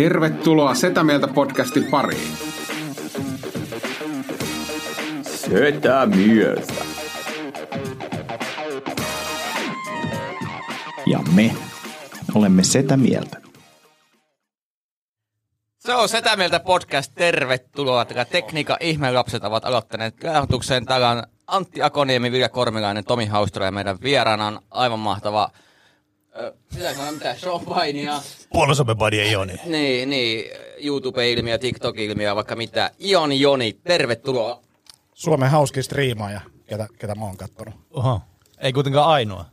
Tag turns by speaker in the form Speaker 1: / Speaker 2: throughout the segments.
Speaker 1: Tervetuloa Setä Mieltä podcastin pariin.
Speaker 2: Setä mieltä.
Speaker 3: Ja me olemme Setä Mieltä.
Speaker 4: Se on Setä Mieltä podcast. Tervetuloa. Tätä tekniikan ihmelapset ovat aloittaneet graahtukseen. Täällä on Antti Akoniemi, Vilja Kormilainen, Tomi Haustura ja meidän vieraana on aivan mahtava mitä sanoa, mitä, showpainia.
Speaker 5: Puolusopebody Joni.
Speaker 4: Niin, niin, YouTube-ilmiö, TikTok-ilmiö, vaikka mitä. Ion Joni, tervetuloa.
Speaker 5: Suomen hauskin striimaaja, ketä, ketä mä oon kattonut.
Speaker 6: Oho. Ei kuitenkaan ainoa.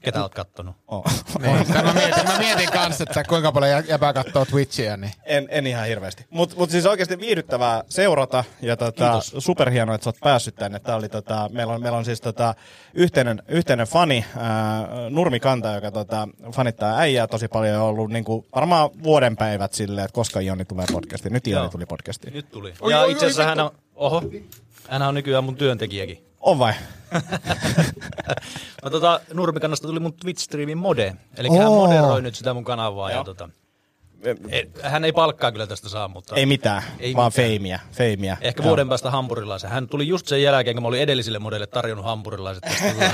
Speaker 6: Ketä oot kattonut?
Speaker 5: Oh.
Speaker 7: Niin, sitä mä, mietin, mä mietin kanssa, että kuinka paljon jä- jäbää kattoo Twitchiä, niin
Speaker 5: En, en ihan hirveästi. Mutta mut siis oikeasti viihdyttävää seurata ja tota, superhienoa, että sä oot päässyt tänne. Tää oli tota, meillä, on, meillä on siis tota, yhteinen, yhteinen fani, ää, Nurmi Kanta, joka tota, fanittaa äijää tosi paljon ja on ollut niinku, varmaan vuoden päivät silleen, että koska Joni tulee podcastiin. Nyt Joni tuli podcastiin.
Speaker 6: Nyt tuli. Ja itse asiassa hän on, oho, hän on nykyään mun työntekijäkin.
Speaker 5: On vai?
Speaker 6: Tota, Nurmikannasta tuli mun Twitch-striimin mode. Eli hän moderoi nyt sitä mun kanavaa. Ja tota, ei, hän ei palkkaa kyllä tästä saa, mutta
Speaker 5: Ei mitään,
Speaker 6: Ei
Speaker 5: vaan
Speaker 6: mitään.
Speaker 5: feimiä. feimiä.
Speaker 6: ehkä
Speaker 5: Joo.
Speaker 6: vuoden päästä hampurilaisen. Hän tuli just sen jälkeen, kun mä olin edellisille modeille tarjonnut hampurilaiset tästä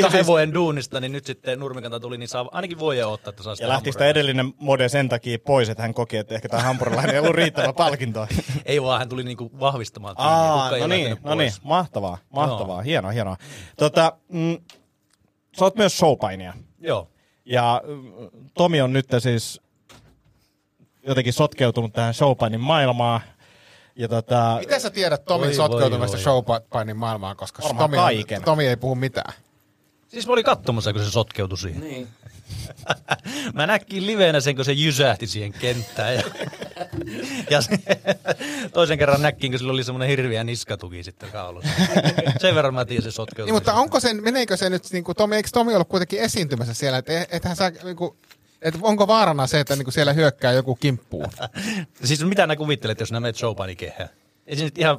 Speaker 6: kahden
Speaker 5: siis-
Speaker 6: vuoden duunista, niin nyt sitten Nurmikanta tuli, niin saa ainakin vuoden ottaa, että saa sitä
Speaker 5: Ja lähti sitä edellinen mode sen takia pois, että hän koki, että ehkä tämä hampurilainen ei ollut riittävä palkinto.
Speaker 6: Ei vaan, hän tuli niinku vahvistamaan.
Speaker 5: Aa, no niin, no niin, mahtavaa, mahtavaa, hienoa, hienoa. Tota, mm, sä oot myös showpainia.
Speaker 6: Joo.
Speaker 5: Ja mm, Tomi on nyt siis jotenkin sotkeutunut tähän showpainin maailmaan. Ja tota,
Speaker 7: miten sä tiedät Tomin sotkeutumista showpainin maailmaan, koska Tomi,
Speaker 5: kaiken.
Speaker 7: Tomi ei puhu mitään.
Speaker 6: Siis mä olin katsomassa, kun se sotkeutui siihen.
Speaker 4: Niin.
Speaker 6: Mä näkin livenä sen, kun se jysähti siihen kenttään. Ja, ja se, toisen kerran näkkiin, kun sillä oli semmoinen hirviä niskatuki sitten kaulussa. Sen verran mä tiedän se sotkeutui.
Speaker 7: Niin, mutta onko se, meneekö se nyt, niin kuin, Tomi, eikö Tomi ollut kuitenkin esiintymässä siellä, että ethän sä, niin kuin, että onko vaarana se, että niin kuin siellä hyökkää joku kimppuun?
Speaker 6: Siis mitä nää kuvittelet, jos nää menet showpainikehään? Ei se nyt ihan,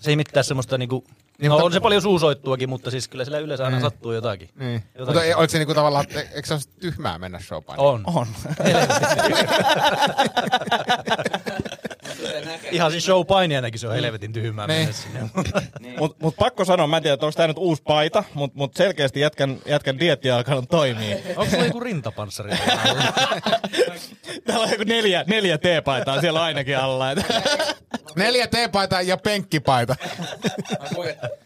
Speaker 6: se ei mitään semmoista niinku,
Speaker 7: Niin,
Speaker 6: no
Speaker 7: mutta-
Speaker 6: on se paljon suusoittuakin, mutta siis kyllä sillä yleensä aina sattuu jotakin.
Speaker 7: Niin.
Speaker 6: Jotakin
Speaker 7: Mutta ei, oliko se niin kuin, tavallaan, että eikö se olisi tyhmää mennä showpainiin?
Speaker 6: On.
Speaker 5: on.
Speaker 6: Ihan siis showpainijanakin se on helvetin tyhmää
Speaker 7: Niin.
Speaker 6: mennä sinne.
Speaker 5: Mutta mut pakko sanoa, mä en tiedä, että onko tämä nyt uusi paita, mutta mut selkeästi jätkän, jätkän dietti alkanut toimia.
Speaker 6: Onko sulla joku rintapanssari?
Speaker 5: Täällä on joku neljä, neljä T-paitaa siellä ainakin alla.
Speaker 7: Neljä teepaita ja penkkipaita.
Speaker 4: Mä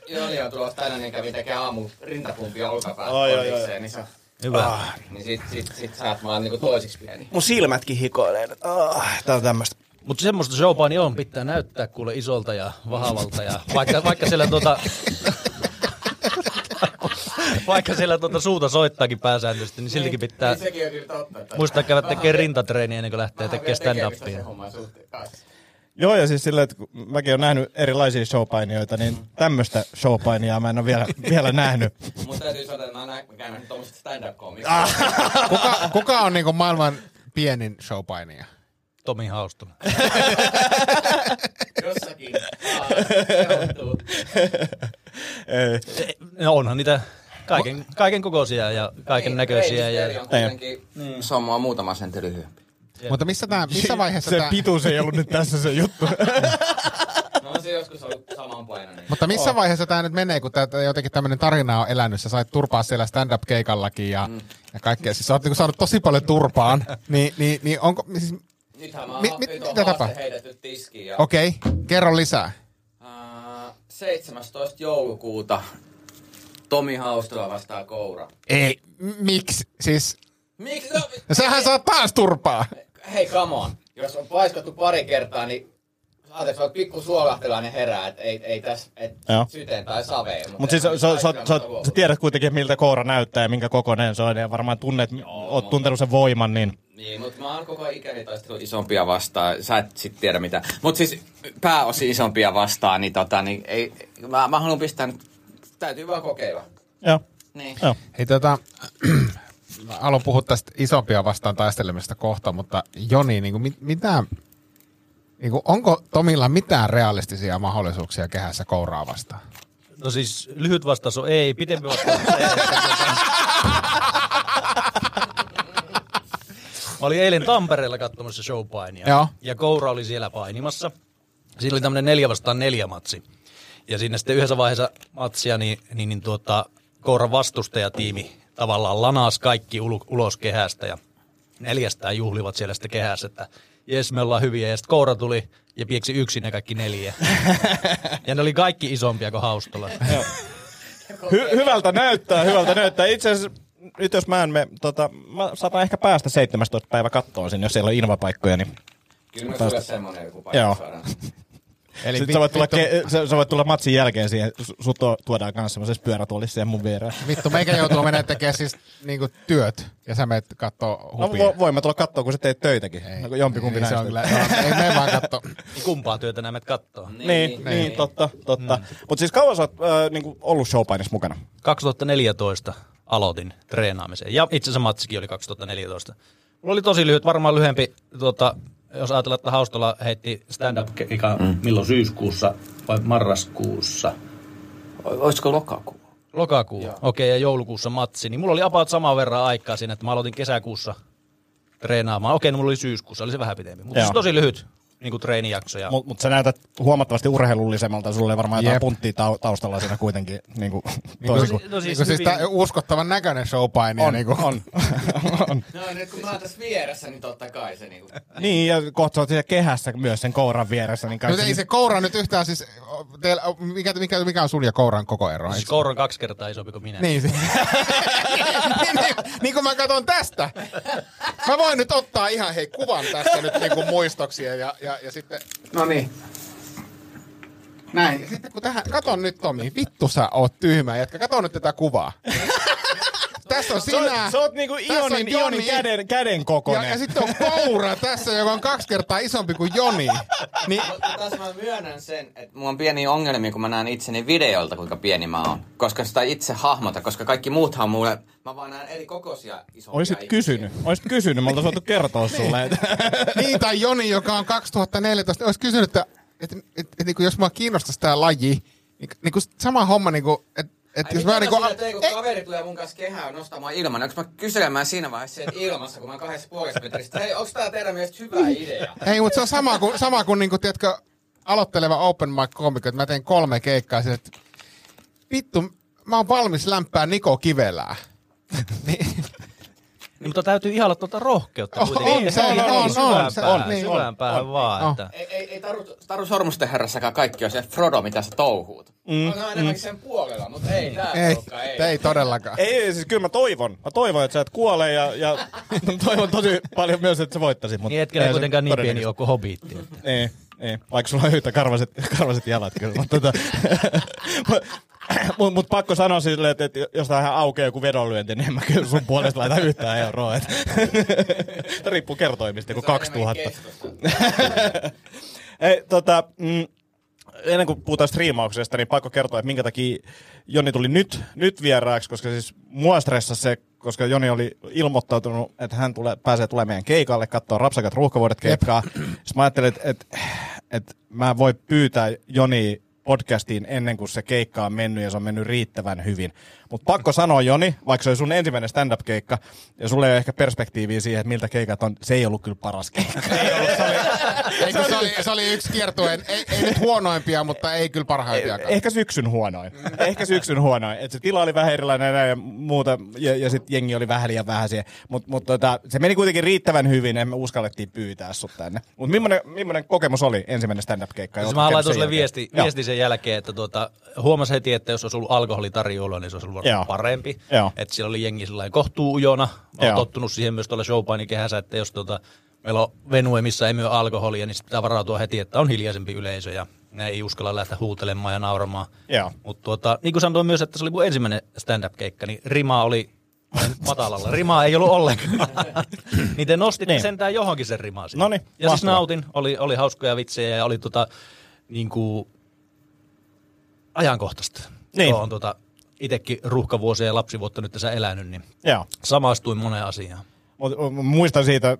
Speaker 4: Joni on tulossa tänne, niin kävi tekemään aamu rintapumpia olkapäällä
Speaker 5: oi, oi.
Speaker 4: kondikseen, niin, se,
Speaker 6: Hyvä.
Speaker 4: niin sit, sit, sit sä oot vaan niinku toisiksi pieni.
Speaker 5: Mun silmätkin hikoilee. Ah, tää on tämmöstä.
Speaker 6: Mutta semmoista showpainia on, pitää näyttää kuule isolta ja vahavalta ja vaikka, vaikka siellä tuota... vaikka siellä tuota suuta soittaakin pääsääntöisesti, niin siltikin pitää
Speaker 4: Niin sekin on kyllä totta. Että
Speaker 6: muistaa käydä tekemään rintatreeniä ennen kuin lähtee
Speaker 4: vähän
Speaker 6: tekemään
Speaker 4: vielä tekemistä
Speaker 6: stand-upia.
Speaker 5: Joo, ja siis silleen, että kun mäkin olen nähnyt erilaisia showpainioita, niin tämmöistä showpainia mä en ole vielä, vielä nähnyt.
Speaker 4: Mutta täytyy sanoa, että mä näin, mä käyn tuommoista stand-up-komista.
Speaker 5: Ah.
Speaker 7: Kuka, kuka on niin kuin maailman pienin showpainija?
Speaker 6: Tomi Haustun.
Speaker 4: Jossakin.
Speaker 6: No onhan niitä kaiken, kaiken kokoisia ja kaiken näköisiä.
Speaker 4: Ei,
Speaker 6: Ja,
Speaker 4: Misteri on kuitenkin, se on mua muutama sentti lyhyempi.
Speaker 7: Mutta missä, tää, missä vaiheessa
Speaker 5: Se
Speaker 7: tämä...
Speaker 5: pituus ei ollut nyt tässä se juttu.
Speaker 4: No se joskus ollut samanpainoinen.
Speaker 7: Mutta missä vaiheessa tämä nyt menee, kun tää, jotenkin tämmöinen tarina on elänyt, sä sait turpaa siellä stand-up-keikallakin ja, mm. ja kaikkea. Siis sä oot niinku saanut tosi paljon turpaan, niin, niin, niin onko, siis,
Speaker 4: Nythän mä
Speaker 7: Mi-
Speaker 4: oon
Speaker 7: mi-
Speaker 4: nyt
Speaker 7: mitä
Speaker 4: on
Speaker 7: tapahtuu?
Speaker 4: heitetty tiskiin. Ja,
Speaker 7: okei, okay, kerro lisää.
Speaker 4: ää, 17. joulukuuta Tomi Haustula vastaa Koura.
Speaker 7: Ei, miksi? Siis,
Speaker 4: Miksi? No,
Speaker 7: no sähän saat taas turpaa.
Speaker 4: Hei, come on. Jos on paiskattu pari kertaa, niin anteeksi, olet pikku suolahtelainen herää, että ei, ei tässä et
Speaker 5: Joo.
Speaker 4: syteen tai saveen.
Speaker 5: Mutta siis sä, sä, sä, sä, tiedät kuitenkin, miltä koura näyttää ja minkä kokoinen se on, ja varmaan tunnet, oot tuntenut sen voiman, niin...
Speaker 4: Niin, mutta mä oon koko ikäni taistellut isompia vastaan. Sä et sit tiedä mitä. Mutta siis pääosin isompia vastaan, niin tota, niin ei, mä, mä haluan pistää nyt, täytyy vaan kokeilla.
Speaker 5: Joo.
Speaker 4: Niin.
Speaker 5: Joo.
Speaker 7: Hei tota, haluan puhua tästä isompia vastaan taistelemisesta kohta, mutta Joni, niin kuin, mit, mitä, niin kuin, onko Tomilla mitään realistisia mahdollisuuksia kehässä kouraa vastaan?
Speaker 6: No siis lyhyt vastaus on ei, pitempi vastaus on ei. olin eilen Tampereella katsomassa showpainia.
Speaker 7: Joo.
Speaker 6: Ja Koura oli siellä painimassa. Siinä oli tämmöinen neljä vastaan neljä matsi. Ja siinä sitten yhdessä vaiheessa matsia, niin, niin, niin tuota, Kouran vastustajatiimi tavallaan lanas kaikki ul- ulos kehästä ja neljästään juhlivat siellä sitten kehässä, että jes me ollaan hyviä. Ja sitten Koura tuli ja pieksi yksin ne kaikki neljä. ja ne oli kaikki isompia kuin Haustola.
Speaker 5: Hy- hyvältä näyttää, hyvältä näyttää. Itse asiassa nyt jos mä en me, tota, mä saatan ehkä päästä 17 päivä kattoon sinne, jos siellä on invapaikkoja, niin
Speaker 8: Kyllä me sulle semmonen joku paikka
Speaker 5: Joo.
Speaker 8: saadaan.
Speaker 7: Eli
Speaker 5: Sitten sä voit, tulla, ke- sä, sä voit tulla matsin jälkeen siihen, su- sut tuo- tuodaan kanssa semmoisessa pyörätuolissa siihen mun viereen.
Speaker 7: vittu, meikä joutuu menemään tekemään siis niinku työt, ja sä menet kattoo
Speaker 5: No
Speaker 7: hupia.
Speaker 5: vo, voin mä tulla kattoo, kun sä teet töitäkin. Ei, no, jompikumpi
Speaker 7: ei, se
Speaker 5: näistä.
Speaker 7: on kyllä, joo, ei me vaan katso.
Speaker 6: Niin kumpaa työtä nämä kattoo?
Speaker 5: Niin, niin, niin, totta, totta. Mm. Mutta siis kauan sä oot äh, niinku ollut showpainissa mukana?
Speaker 6: 2014 aloitin treenaamisen. Ja itse asiassa matsikin oli 2014. Mulla oli tosi lyhyt, varmaan lyhyempi, tuota, jos ajatellaan, että Haustola heitti stand-up-keikan mm. milloin syyskuussa vai marraskuussa.
Speaker 8: Olisiko lokakuu?
Speaker 6: Lokakuu, okei, okay, ja joulukuussa matsi. Niin mulla oli about saman verran aikaa siinä, että mä aloitin kesäkuussa treenaamaan. Okei, no mulla oli syyskuussa, oli se vähän pidempi. Mutta siis tosi lyhyt niin kuin treenijakso. Ja...
Speaker 5: Mutta mut sä näytät huomattavasti urheilullisemmalta. Sulla oli varmaan jotain
Speaker 7: Jep.
Speaker 5: punttia tau- taustalla siinä kuitenkin. Niinku,
Speaker 6: no,
Speaker 5: toisin
Speaker 6: si-
Speaker 5: kuin...
Speaker 6: no siis
Speaker 7: Niinku siis
Speaker 6: hyvin-
Speaker 7: tää uskottavan näköinen showpaini.
Speaker 5: On,
Speaker 7: niinku.
Speaker 5: on. on.
Speaker 8: No nyt kun mä oon tässä vieressä, niin totta kai se niinku...
Speaker 5: Niin, ja kohta siellä kehässä myös sen kouran vieressä. Niin kaikki
Speaker 7: ei se koura nyt yhtään siis, teillä, mikä, mikä, mikä on sun ja kouran koko ero?
Speaker 6: Siis Koura on kaksi kertaa isompi kuin minä.
Speaker 7: Niin, niin, niin, niin kuin mä katson tästä. Mä voin nyt ottaa ihan hei kuvan tästä nyt niin kuin muistoksia ja, ja, ja sitten...
Speaker 1: No niin.
Speaker 7: Näin. Ja sitten kun tähän, katon nyt Tomi, vittu sä oot tyhmä jätkä, kato nyt tätä kuvaa. Tässä on sinä.
Speaker 5: sä oot niinku
Speaker 7: tässä on
Speaker 5: Ionin,
Speaker 7: Joni.
Speaker 5: Ionin käden, käden
Speaker 7: Ja,
Speaker 5: kokoinen.
Speaker 7: ja sitten on koura tässä, joka on kaksi kertaa isompi kuin Joni. Niin,
Speaker 8: Mutta tässä mä myönnän sen, että mulla on pieni ongelmia, kun mä näen itseni videolta, kuinka pieni mä oon. Koska sitä itse hahmota, koska kaikki muuthan mulle, mä vaan näen eri kokoisia isompia
Speaker 5: Oisit
Speaker 8: ihmisiä.
Speaker 5: kysynyt. Oisit kysynyt. Mä oltais voitu kertoa sulle. että-
Speaker 7: niin, tai Joni, joka on 2014, olisi kysynyt, että, että, että, että, että niin kuin jos mua kiinnostaisi tämä laji, niin, niin kuin sama homma, niin kuin, että, että
Speaker 8: Ai
Speaker 7: jos
Speaker 8: mitä
Speaker 7: mä
Speaker 8: mä
Speaker 7: niin kuin,
Speaker 8: tein, kun kaveri tulee mun kanssa kehään nostamaan ilman, onko mä kyselemään siinä vaiheessa sieltä ilmassa, kun mä oon kahdessa puolessa metrissä, hei, onko tää teidän mielestä hyvä idea?
Speaker 7: Ei, mutta se on sama kuin, sama kuin, niin kuin tiedätkö, aloitteleva open mic komikko, että mä teen kolme keikkaa sille, että vittu, mä oon valmis lämpää Niko Kivelää. niin,
Speaker 6: Niin, mutta täytyy ihalla tuota rohkeutta
Speaker 7: On,
Speaker 6: kuitenkin.
Speaker 7: on,
Speaker 6: Ei
Speaker 7: se on, on,
Speaker 6: niin syvään
Speaker 7: on,
Speaker 6: päähän,
Speaker 7: on, niin,
Speaker 6: syvään
Speaker 7: on,
Speaker 6: päähän
Speaker 7: on,
Speaker 6: vaan.
Speaker 7: on.
Speaker 6: Että...
Speaker 8: Ei, ei, ei Taru, Taru Sormusten herrassakaan kaikki on se Frodo, mitä sä touhuut. Mm, on enemmänkin sen puolella, mutta ei tää
Speaker 7: ei,
Speaker 8: ei.
Speaker 7: ei todellakaan.
Speaker 5: Ei, siis kyllä mä toivon. Mä toivon, että sä et kuole ja, ja toivon tosi paljon myös, että sä voittaisit. Mut
Speaker 6: Niin etkellä
Speaker 5: eihän
Speaker 6: ei kuitenkaan niin pieni ole kuin hobiitti.
Speaker 5: Ei, ei. Vaikka sulla on yhtä karvaset, karvaset jalat kyllä. Mutta tota, mut, mut, pakko sanoa sille, että, että jos tähän aukeaa joku vedonlyönti, niin en mä kyllä sun puolesta laita yhtään euroa. Et. Tämä riippuu kertoimista, kun 2000. Ei, tota, mm, ennen kuin puhutaan striimauksesta, niin pakko kertoa, että minkä takia Joni tuli nyt, nyt vieraaksi, koska siis mua stressasi se, koska Joni oli ilmoittautunut, että hän tulee, pääsee tulemaan meidän keikalle, katsoa Rapsakat ruuhkavuodet keikkaa. Sitten mä ajattelin, että, että, että mä voin pyytää Joni podcastiin ennen kuin se keikka on mennyt ja se on mennyt riittävän hyvin. Mutta pakko sanoa Joni, vaikka se oli sun ensimmäinen stand-up-keikka, ja sulle ei ole ehkä perspektiiviä siihen, että miltä keikat on, se ei ollut kyllä paras keikka.
Speaker 7: Ei ollut, se oli, ei, kun se, oli, se oli yksi kiertueen, ei, ei nyt huonoimpia, mutta ei kyllä parhaimpiakaan.
Speaker 5: Ehkä syksyn huonoin. Ehkä syksyn huonoin. Et se tila oli vähän erilainen ja muuta, ja, ja sitten jengi oli vähän liian vähäisiä. Mutta mut tota, se meni kuitenkin riittävän hyvin, emme uskallettiin pyytää sut tänne. Mutta millainen, millainen kokemus oli ensimmäinen stand-up-keikka?
Speaker 6: Siis mä laitoin
Speaker 5: sen
Speaker 6: sulle
Speaker 5: jälkeen?
Speaker 6: viesti, viesti sen jälkeen, että tuota, huomasi heti, että jos olisi ollut alkoholitarjoilua, niin se olisi ollut varmaan
Speaker 5: Joo.
Speaker 6: parempi.
Speaker 5: Joo.
Speaker 6: Että siellä oli jengi sellainen kohtuu ujona. Mä oon
Speaker 5: Joo.
Speaker 6: tottunut siihen myös tuolla showpainin kehässä, että jos tuota, meillä on venue, missä ei myy alkoholia, niin pitää varautua heti, että on hiljaisempi yleisö ja ne ei uskalla lähteä huutelemaan ja nauramaan. Mutta tuota, niin kuin sanoin myös, että se oli mun ensimmäinen stand-up-keikka, niin rima oli matalalla. Rimaa ei ollut ollenkaan. niin te nostitte
Speaker 5: Niin.
Speaker 6: sentään johonkin sen rimaa. siinä.
Speaker 5: Noniin,
Speaker 6: Ja siis
Speaker 5: mahtavaa.
Speaker 6: nautin, oli, oli hauskoja vitsejä ja oli tota, niin kuin, ajankohtaista.
Speaker 5: Niin.
Speaker 6: Joo, on tota, itekin ruuhkavuosia ja lapsivuotta nyt tässä elänyt, niin
Speaker 5: Joo.
Speaker 6: samastuin moneen asiaan.
Speaker 5: Mut muistan siitä,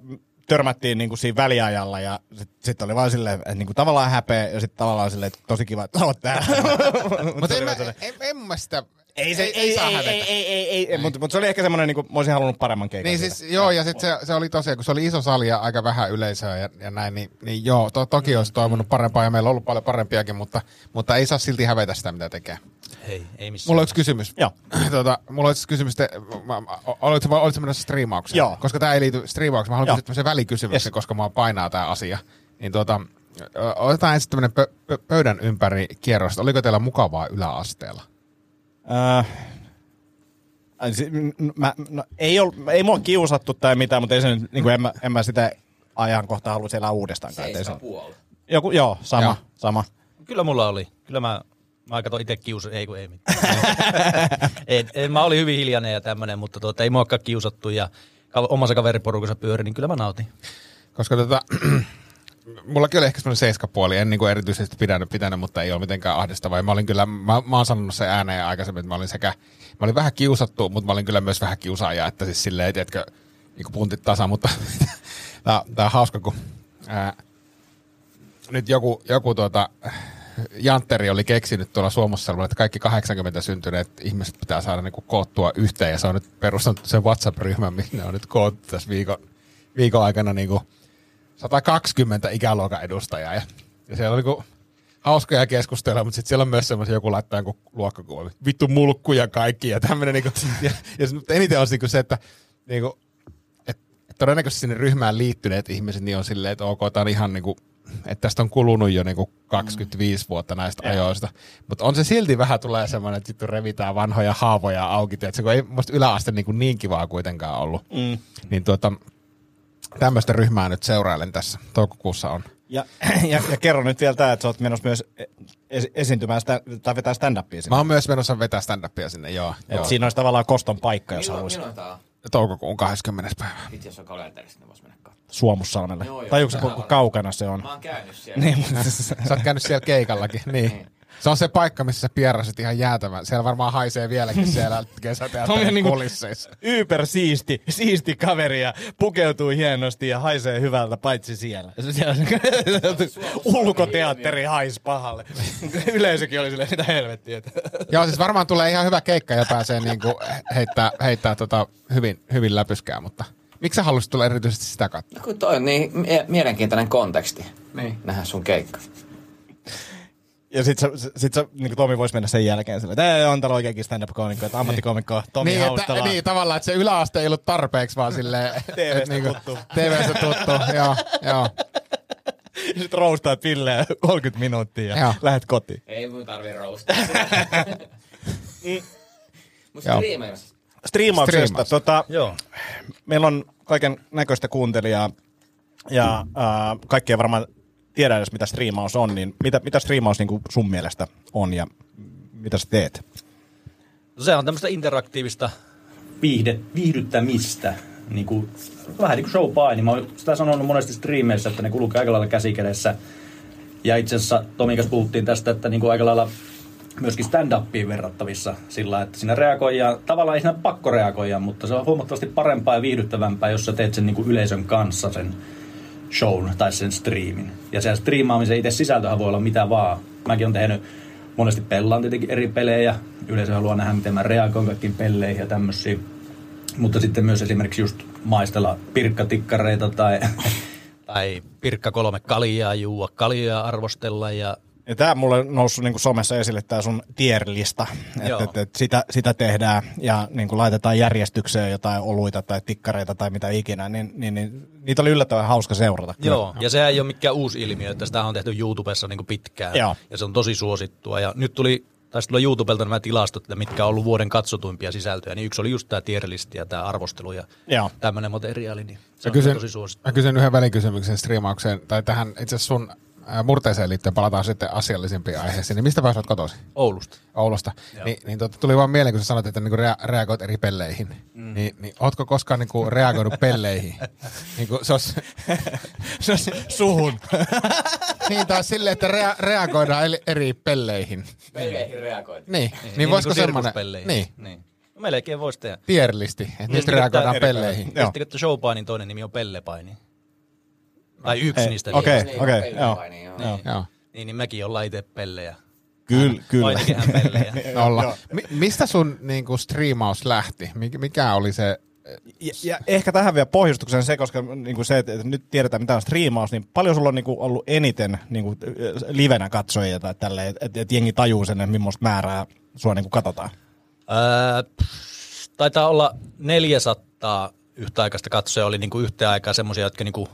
Speaker 5: törmättiin niinku siinä väliajalla ja sitten sit oli vaan silleen, että niinku tavallaan häpeä ja sitten tavallaan silleen, että tosi kiva, että olet täällä.
Speaker 7: Mutta en, mä- en, en, en mä sitä,
Speaker 5: Ei se,
Speaker 7: Ei-
Speaker 5: ei,
Speaker 7: ei
Speaker 5: ei,
Speaker 7: saa
Speaker 5: ei,
Speaker 7: hävetä.
Speaker 5: ei, ei, ei, ei, ei mutta mut se oli ehkä semmoinen, niinku, mä olisin halunnut paremman keikan.
Speaker 7: Niin
Speaker 5: siitä.
Speaker 7: siis, joo, ja sitten se, se, oli tosiaan, kun se oli iso sali ja aika vähän yleisöä ja, ja näin, niin, niin joo, to, toki olisi toivonut parempaa ja meillä on ollut paljon parempiakin, mutta, mutta ei saa silti hävetä sitä, mitä tekee.
Speaker 6: Hei, ei missään.
Speaker 7: Mulla on yksi kysymys.
Speaker 5: Joo.
Speaker 7: Tota, mulla on yksi kysymys, te, mä, mä, olitko, vai olitko menossa striimaukseen?
Speaker 5: Joo.
Speaker 7: Koska tämä ei liity striimaukseen, mä haluan
Speaker 5: Joo.
Speaker 7: kysyä tämmöisen välikysymyksen,
Speaker 5: Yes.
Speaker 7: koska mä painaa tämä asia. Niin ö, otetaan ensin tämmöinen pö, pö, pöydän ympäri kierros. Oliko teillä mukavaa yläasteella?
Speaker 5: Äh, mä, no, ei, ol, ei mua kiusattu tai mitään, mutta ei se nyt, niin kuin en, mä, en mä sitä ajankohtaa halua siellä uudestaan. kai, et ei se-
Speaker 8: puoli.
Speaker 5: Joku, joo, sama,
Speaker 7: Joo.
Speaker 5: sama.
Speaker 6: Kyllä mulla oli. Kyllä mä, mä katsoin itse kiusa, ei kun ei mitään. ei, ei, mä olin hyvin hiljainen ja tämmönen, mutta tuota, ei muakaan kiusattu ja omassa kaveriporukassa pyöri, niin kyllä mä nautin.
Speaker 7: Koska tota, mullakin oli ehkä semmoinen seiskapuoli, en niinku erityisesti pitänyt, pitänyt, mutta ei ole mitenkään ahdistavaa. Mä olin kyllä, mä, mä oon sanonut sen ääneen aikaisemmin, että mä olin sekä, mä olin vähän kiusattu, mutta mä olin kyllä myös vähän kiusaaja, että siis silleen, tiedätkö, niinku puntit tasa, mutta tää, tää on hauska, kun ää, nyt joku, joku tuota, Jantteri oli keksinyt tuolla Suomussalmella, että kaikki 80 syntyneet ihmiset pitää saada niinku koottua yhteen, ja se on nyt perustanut sen WhatsApp-ryhmän, minne on nyt koottu tässä viikon, viikon aikana niinku 120 ikäluokan edustajaa. Ja, ja siellä on niinku hauskoja keskusteluja, mutta sitten siellä on myös semmoisia, joku laittaa joku luokkakuva, vittu mulkkuja kaikki ja tämmöinen. Niinku, ja, ja se- mutta eniten on niinku se, että niinku, et, et todennäköisesti sinne ryhmään liittyneet ihmiset niin on silleen, että ok, tämä on ihan niinku, että tästä on kulunut jo niinku 25 vuotta näistä ajoista. Mutta on se silti vähän tulee semmoinen, että sitten revitään vanhoja haavoja auki. Tiedätkö, kun ei musta yläaste niinku niin kivaa kuitenkaan ollut. Mm. Niin tuota, tämmöistä ryhmää nyt seurailen tässä. Toukokuussa on.
Speaker 5: Ja, ja, ja kerro nyt vielä tämä, että sä oot menossa myös es, esiintymään sta, tai vetää stand-upia sinne.
Speaker 7: Mä oon myös menossa vetää stand-upia sinne, joo.
Speaker 5: Et
Speaker 7: joo.
Speaker 5: siinä olisi tavallaan koston paikka, jos
Speaker 8: Milloin,
Speaker 5: haluaisi.
Speaker 8: milloin tää on?
Speaker 7: Toukokuun 20. päivä.
Speaker 8: Vitsi, jos on kalenterissa, niin vois mennä katsomaan.
Speaker 5: Suomussalmelle.
Speaker 8: Joo, joo.
Speaker 5: Tai onko se
Speaker 8: Täällä
Speaker 5: ku-
Speaker 8: on.
Speaker 5: kaukana se on?
Speaker 8: Mä oon käynyt siellä.
Speaker 5: Niin, mutta
Speaker 7: Sä oot käynyt siellä keikallakin, niin. Se on se paikka, missä sä pierasit ihan jäätävän. Siellä varmaan haisee vieläkin siellä kesäteatterin
Speaker 5: niinku-
Speaker 7: kulisseissa.
Speaker 5: Yper siisti, siisti kaveri ja pukeutuu hienosti ja haisee hyvältä, paitsi siellä. siellä ulkoteatteri hais pahalle. Yleisökin oli silleen, mitä helvettiä. että-
Speaker 7: Joo, siis varmaan tulee ihan hyvä keikka ja pääsee niinku heittää, heittää tota hyvin, hyvin läpyskää, mutta miksi sä haluaisit tulla erityisesti sitä katsoa?
Speaker 4: No kun toi on niin mie- mielenkiintoinen konteksti.
Speaker 8: Niin.
Speaker 4: Nähdä sun keikka.
Speaker 5: Ja sit, sä, sit sä, niin Tomi voisi mennä sen jälkeen silleen, että "Ei, on täällä oikeakin stand-up-komikko, että ammattikomikko Tomi
Speaker 7: Niin, että,
Speaker 5: Haustala.
Speaker 7: niin, tavallaan, että se yläaste ei ollut tarpeeksi, vaan silleen...
Speaker 5: TV:stä
Speaker 7: et
Speaker 5: tuttu.
Speaker 7: TVstä tuttu, joo, joo.
Speaker 5: Sitten roustaat Pilleä 30 minuuttia ja
Speaker 7: Joo.
Speaker 5: lähdet kotiin.
Speaker 8: Ei mun tarvii roustaa. Mutta
Speaker 7: Joo.
Speaker 8: striimeissa.
Speaker 5: Striimauksesta. Tota,
Speaker 6: Joo.
Speaker 5: meillä on kaiken näköistä kuuntelijaa ja äh, kaikki ei varmaan tiedä edes, mitä striimaus on, niin mitä, mitä striimaus niin sun mielestä on ja mitä sä teet?
Speaker 6: No se on tämmöistä interaktiivista viihde, viihdyttämistä. Niin kuin, vähän niin kuin showpaini. Mä oon sitä sanonut monesti striimeissä, että ne kulkee aika lailla käsikädessä. Ja itse asiassa Tomin kanssa puhuttiin tästä, että niin kuin aika lailla myöskin stand-upiin verrattavissa sillä, että siinä reagoidaan, tavallaan ei siinä pakko reagoida, mutta se on huomattavasti parempaa ja viihdyttävämpää, jos sä teet sen niin kuin yleisön kanssa sen shown tai sen striimin. Ja se striimaamisen itse sisältöhän voi olla mitä vaan. Mäkin on tehnyt monesti pellaan tietenkin eri pelejä. Yleisö haluaa nähdä, miten mä reagoin kaikkiin pelleihin ja tämmöisiä. Mutta sitten myös esimerkiksi just maistella pirkkatikkareita tai, tai pirkka kolme kaljaa, juua kaljaa, arvostella ja
Speaker 5: Ja tää mulle on noussut niin kuin somessa esille tää sun tier-lista, että et, et sitä, sitä tehdään ja niin kuin laitetaan järjestykseen jotain oluita tai tikkareita tai mitä ikinä, niin, niin, niin niitä oli yllättävän hauska seurata. kyllä.
Speaker 6: Joo, ja sehän ei ole mikään uusi ilmiö, että sitä on tehty YouTubessa niin pitkään.
Speaker 5: Joo.
Speaker 6: Ja se on tosi suosittua. Ja nyt tuli, taisi tulla YouTubelta nämä tilastot, että mitkä on ollut vuoden katsotuimpia sisältöjä. Niin yksi oli just tämä tierlisti ja tämä arvostelu ja
Speaker 5: Joo.
Speaker 6: tämmöinen materiaali. Niin se
Speaker 7: Mä
Speaker 6: on
Speaker 7: kysyn,
Speaker 6: tosi suosittua.
Speaker 7: mä kysyn yhden välikysymyksen striimaukseen, tai tähän itse asiassa sun murteeseen liittyen palataan sitten asiallisimpiin aiheisiin. Niin mistä pääsät kotoisin?
Speaker 6: Oulusta.
Speaker 7: Oulusta. Ni, niin tota, tuli vaan mieleen, kun sä sanoit, että niinku rea- reagoit eri pelleihin. Mm. Niin, niin ootko koskaan niinku reagoinut pelleihin? niinku, se olisi,
Speaker 5: Se on suhun.
Speaker 7: niin taas silleen, että rea- reagoidaan eri, eri pelleihin.
Speaker 8: Peleihin reagoit.
Speaker 7: Niin, niin, niin voisiko
Speaker 6: kuin
Speaker 7: semmoinen, niin,
Speaker 6: niin. No melkein voisi tehdä.
Speaker 7: tierlisti, että
Speaker 6: Niin,
Speaker 7: reagoidaan
Speaker 6: että-
Speaker 7: pelleihin.
Speaker 6: Tiedättekö, että Showpainin toinen nimi on Pellepaini? Tai yksi
Speaker 5: Ei,
Speaker 6: niistä.
Speaker 5: okei. okei,
Speaker 8: Niin,
Speaker 5: joo.
Speaker 8: pelleihin,
Speaker 5: Joo.
Speaker 7: Joo.
Speaker 6: Niin, niin mäkin ollaan itse pellejä.
Speaker 5: Kyllä, kyllä.
Speaker 7: Nolla.
Speaker 5: Joo.
Speaker 7: Mi- mistä sun niinku, striimaus lähti? Mik- Mikä oli se...
Speaker 5: Ja, ja ehkä tähän vielä pohjustuksen se, koska niin kuin se, että, nyt tiedetään mitä on striimaus, niin paljon sulla on niin kuin, ollut eniten niin kuin, livenä katsojia tai tälleen, että, että, että jengi tajuu sen, että millaista määrää sua niin kuin katsotaan.
Speaker 6: Öö, pff, taitaa olla 400 yhtäaikaista katsoja oli niinku yhteen aikaan semmoisia, jotka niinku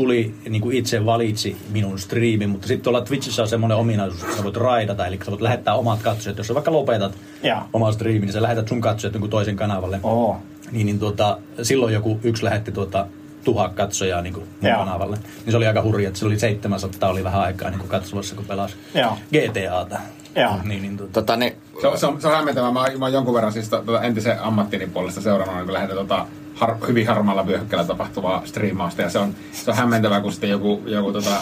Speaker 6: tuli niinku itse valitsi minun striimin, mutta sitten tuolla Twitchissä on semmoinen ominaisuus, että sä voit raidata, eli sä voit lähettää omat katsojat, jos sä vaikka lopetat
Speaker 5: Joo.
Speaker 6: oman striimin, niin sä lähetät sun katsojat jonkun toisen kanavalle.
Speaker 5: Oo.
Speaker 6: Niin, niin tuota, silloin joku yksi lähetti tuota, tuhat katsojaa niin kuin
Speaker 5: Joo.
Speaker 6: kanavalle. Niin se oli aika hurja, että se oli 700 oli vähän aikaa niin kuin katsomassa, kun pelasi
Speaker 5: Joo.
Speaker 6: GTAta.
Speaker 5: Joo.
Speaker 6: Niin, niin, tuota,
Speaker 4: Tota, niin,
Speaker 1: Se on, se on, se on hämmentävää. Mä, mä oon jonkun verran siis tota, entisen ammattini puolesta seurannut niin lähinnä tota, har, hyvin harmaalla vyöhykkeellä tapahtuvaa striimausta. Ja se on, se on hämmentävää, kun sitten joku, joku tota,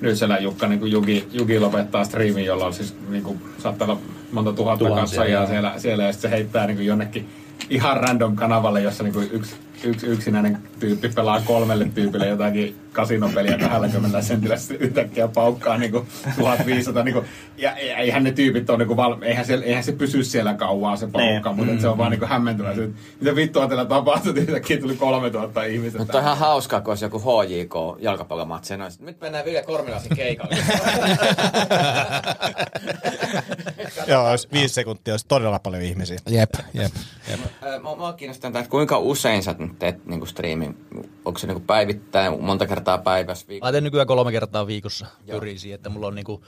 Speaker 1: Nyysselän Jukka, niin kuin Juki, Juki lopettaa striimin, jolla on siis niin kuin, saattaa olla monta tuhatta katsojaa siellä, siellä, ja sitten se heittää niin kuin jonnekin ihan random kanavalle, jossa niin kuin yksi, yksi yksinäinen tyyppi pelaa kolmelle tyypille jotakin kasinopeliä 20 sentillä, sitten yhtäkkiä paukkaa niin kuin 1500. Niin kuin, ja, ja eihän ne tyypit ole, niin kuin val, eihän, se, eihän se pysy siellä kauan se paukka,
Speaker 5: Niin.
Speaker 1: mutta et se on vaan niin. Se, että mitä vittua teillä tapahtui, että yhtäkkiä tuli 3000 ihmistä.
Speaker 4: mutta on ihan hauskaa, kun olisi joku HJK jalkapallomatsi.
Speaker 8: Nyt mennään Ville Kormilaisen keikalle.
Speaker 5: Joo, jos viisi sekuntia olisi todella paljon ihmisiä.
Speaker 7: Jep, jep. jep.
Speaker 4: Mä, mä kiinnostan, että kuinka usein sä nyt teet niinku striimin? Onko se niinku päivittäin, monta kertaa päivässä? Viik-
Speaker 6: Mä teen nykyään kolme kertaa viikossa pyrin siihen, että mulla on niinku,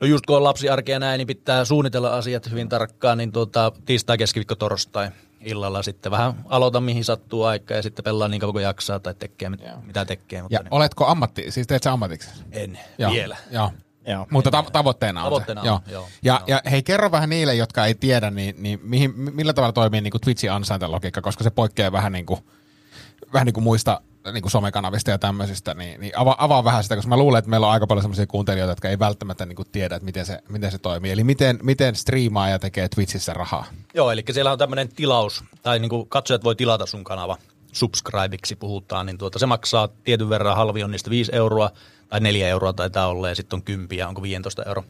Speaker 6: no just kun on lapsiarkea ja näin, niin pitää suunnitella asiat hyvin tarkkaan, niin tuota, tiistai, keskiviikko, torstai illalla sitten vähän aloitan mihin sattuu aika ja sitten pelaa niin kauan kuin jaksaa tai tekee mit, mitä tekee, mutta
Speaker 7: Ja
Speaker 6: niin,
Speaker 7: oletko ammatti, siis teet sä ammatiksi?
Speaker 6: en
Speaker 7: Joo,
Speaker 6: vielä.
Speaker 7: Joo.
Speaker 5: Joo.
Speaker 7: Mutta ta- tavoitteena on
Speaker 6: Tavoitteena
Speaker 7: se.
Speaker 6: on, joo.
Speaker 7: Ja,
Speaker 6: Joo.
Speaker 7: ja hei, kerro vähän niille, jotka ei tiedä, niin, niin mihin, millä tavalla toimii niin kuin Twitchin ansaintalogiikka, koska se poikkeaa vähän niin kuin, vähän niin kuin muista niin kuin somekanavista ja tämmöisistä, niin, niin avaa, avaa vähän sitä, koska mä luulen, että meillä on aika paljon sellaisia kuuntelijoita, jotka ei välttämättä niin kuin tiedä, että miten se, miten se toimii. Eli miten, miten striimaaja tekee Twitchissä rahaa.
Speaker 6: Joo, eli siellä on tämmöinen tilaus, tai niin kuin katsojat voi tilata sun kanava, subscribeiksi puhutaan, niin tuota, se maksaa tietyn verran, halvi on niistä 5 euroa, tai 4 euroa taitaa olla, ja sitten on 10 ja onko 15 euro,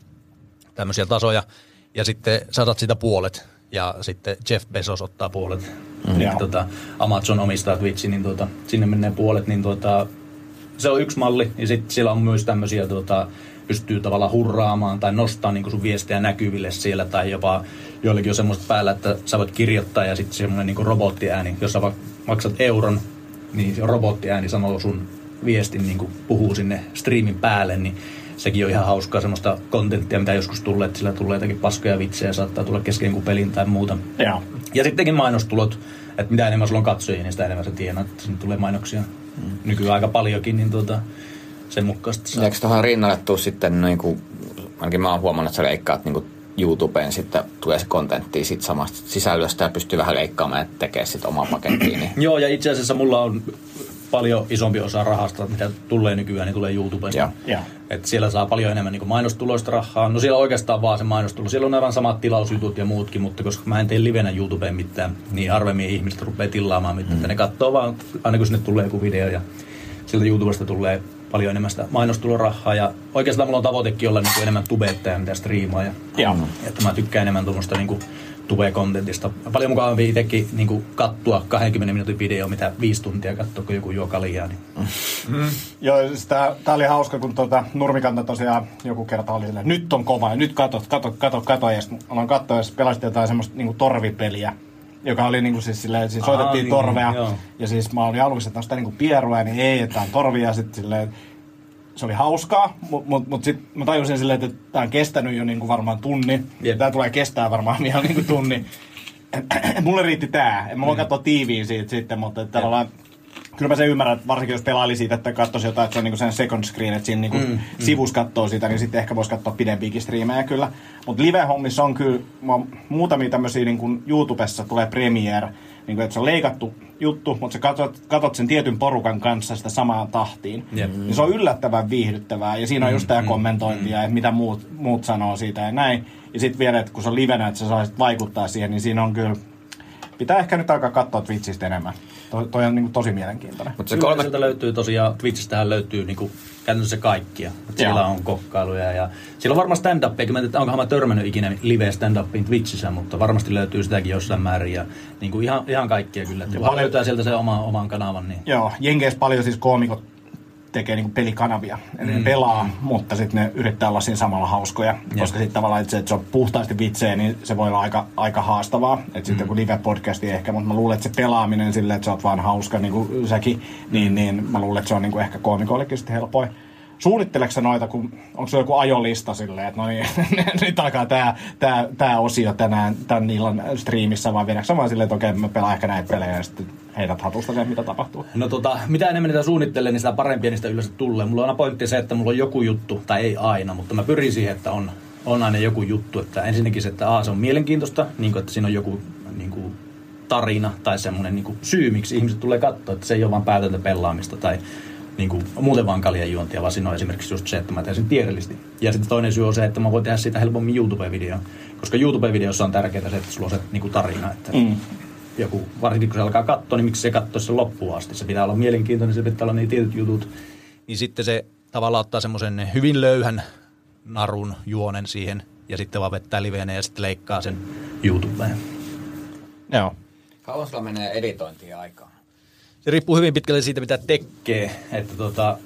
Speaker 6: tämmöisiä tasoja. Ja sitten saatat sitä puolet, ja sitten Jeff Bezos ottaa puolet. Mm.
Speaker 5: Joo.
Speaker 6: tota, Amazon omistaa Twitchin, niin tuota, sinne menee puolet, niin tuota, se on yksi malli, ja sitten siellä on myös tämmöisiä, tuota, pystyy tavallaan hurraamaan tai nostaa niin sun viestejä näkyville siellä, tai jopa joillekin on semmoista päällä, että sä voit kirjoittaa ja sitten semmoinen niin robottiääni, jos sä maksat euron, niin se robottiääni sanoo sun viestin, niin kuin puhuu sinne striimin päälle, niin sekin on ihan hauskaa semmoista kontenttia, mitä joskus tulee, että sillä tulee jotakin paskoja vitsejä, saattaa tulla kesken kuin pelin tai muuta.
Speaker 5: Joo.
Speaker 6: Ja sittenkin mainostulot, että mitä enemmän sulla on katsojia, niin sitä enemmän sä tienaat, että sinne tulee mainoksia. Nykyään aika paljonkin, niin tuota, sen mukaan sitten saa.
Speaker 4: Eikö tuohon rinnalle tuu sitten, niinku, ainakin mä oon huomannut, että sä leikkaat niinku YouTubeen, sitten tulee se kontentti sit samasta sisällöstä ja pystyy vähän leikkaamaan ja tekee sitten omaa pakettiin. Niin.
Speaker 6: Joo, ja itse asiassa mulla on paljon isompi osa rahasta, mitä tulee nykyään, niin tulee YouTubesta.
Speaker 4: Joo.
Speaker 5: Joo.
Speaker 6: Et siellä saa paljon enemmän niin mainostuloista rahaa. No siellä oikeastaan vaan se mainostulo. Siellä on aivan samat tilausjutut ja muutkin, mutta koska mä en tee livenä YouTubeen mitään, niin harvemmin ihmiset rupeaa tilaamaan mitään. Mm. Ne katsoo vaan, aina kun sinne tulee joku video ja sieltä YouTubesta tulee paljon enemmän sitä mainostulorahaa. Ja oikeastaan mulla on tavoitekin olla niin kuin enemmän tubettaja, mitä striimaa. Ja,
Speaker 5: Joo.
Speaker 6: että mä tykkään enemmän tuommoista niin tube-kontentista. Paljon mukavampi itsekin niin kattua 20 minuutin video, mitä viisi tuntia katsoa, kun joku juo kaljaa. Niin.
Speaker 5: Joo, siis tää oli hauska, kun tuota, Nurmikanta tosiaan joku kerta oli silleen, nyt on kova ja nyt katot, katot, katot, katot. Ja sitten aloin katsoa ja pelasin jotain semmoista niinku torvipeliä, joka oli niinku siis silleen, siis
Speaker 6: Aa,
Speaker 5: soitettiin
Speaker 6: niin,
Speaker 5: torvea.
Speaker 6: joo.
Speaker 5: Ja siis mä olin aluksi, että on sitä niinku pierua, niin ei, että on torvia. Ja sitten silleen, se oli hauskaa, mutta mut, mut sitten mä tajusin silleen, että tämä on kestänyt jo niinku varmaan tunni.
Speaker 6: Jep.
Speaker 5: Tämä tulee kestää varmaan vielä niinku tunni. Mulle riitti tää. En mä voi
Speaker 6: Mm.
Speaker 5: katsoa tiiviin siitä sitten, mutta että tavallaan kyllä mä sen ymmärrän, että varsinkin jos pelaili siitä, että katsoisi jotain, että se on niinku sen second screen, että siinä niinku mm, sivus katsoo sitä, niin sitten ehkä voisi katsoa pidempiäkin striimejä kyllä. Mutta live-hommissa on kyllä mä muutamia tämmöisiä niinku YouTubessa tulee premiere, niinku, että se on leikattu juttu, mutta sä katsot, katsot sen tietyn porukan kanssa sitä samaan tahtiin.
Speaker 6: Jep.
Speaker 5: Niin se on yllättävän viihdyttävää ja siinä on just tämä kommentointi ja mitä muut, muut sanoo siitä ja näin. Ja sitten vielä, että kun se on livenä, että sä saisit vaikuttaa siihen, niin siinä on kyllä pitää ehkä nyt alkaa katsoa Twitchistä enemmän. Toi, toi on niin tosi mielenkiintoinen.
Speaker 4: Mutta se kolme,
Speaker 6: sieltä löytyy tosiaan, Twitchistähän löytyy niinku käytännössä kaikkia. Et
Speaker 5: Joo.
Speaker 6: siellä on kokkailuja ja siellä on varmaan stand upia mä en tiedä, onkohan mä törmännyt ikinä live stand-upiin Twitchissä, mutta varmasti löytyy sitäkin jossain määrin ja niinku ihan, ihan kaikkia kyllä. Et vaan löytää sieltä se oma, oman kanavan, niin
Speaker 5: Joo, Jenkeissä paljon siis koomikot tekee niinku pelikanavia. Eli ne pelaa, mutta sitten ne yrittää olla siinä samalla hauskoja. Koska sitten tavallaan, että se, että se on puhtaasti vitsejä, niin se voi olla aika, aika haastavaa. Että sitten joku live-podcasti ehkä, mutta mä luulen, että se pelaaminen silleen, että sä oot vaan hauska, niin kuin säkin, niin, niin mä luulen, että se on niin kuin ehkä koomikoillekin sitten helpoin. Suunnitteleeko sä noita, kun, onko se joku ajolista silleen, että no niin, nyt alkaa tää, tää, tää osio tänään, tämän illan striimissä, vai viedäänkö sä vaan silleen, että okei, mä pelaan ehkä näitä pelejä ja sitten heidät hatusta sen, mitä tapahtuu.
Speaker 6: No tota, mitä enemmän niitä suunnittelee, niin sitä parempia niistä yleensä tulee. Mulla on aina pointti se, että mulla on joku juttu, tai ei aina, mutta mä pyrin siihen, että on, on aina joku juttu. Että ensinnäkin se, että A, se on mielenkiintoista, niin kuin, että siinä on joku niin kuin, tarina tai semmoinen niin kuin, syy, miksi ihmiset tulee katsoa, että se ei ole vain päätöntä pelaamista tai niin kuin, muuten vaan kaljan juontia, vaan siinä on esimerkiksi just se, että mä teen sen tiedollisesti. Ja sitten toinen syy on se, että mä voin tehdä siitä helpommin YouTube-video, koska YouTube-videossa on tärkeää se, että sulla on se niin kuin, tarina, että mm joku, varsinkin kun se alkaa katsoa, niin miksi se katsoo sen loppuun asti? Se pitää olla mielenkiintoinen, se pitää olla ne tietyt jutut. Niin sitten se tavallaan ottaa semmoisen hyvin löyhän narun juonen siihen ja sitten vaan vettää liveenä ja sitten leikkaa sen YouTubeen.
Speaker 5: Joo.
Speaker 4: kauan sulla menee editointiin aikaa?
Speaker 6: Se riippuu hyvin pitkälle siitä, mitä tekee. Että tota,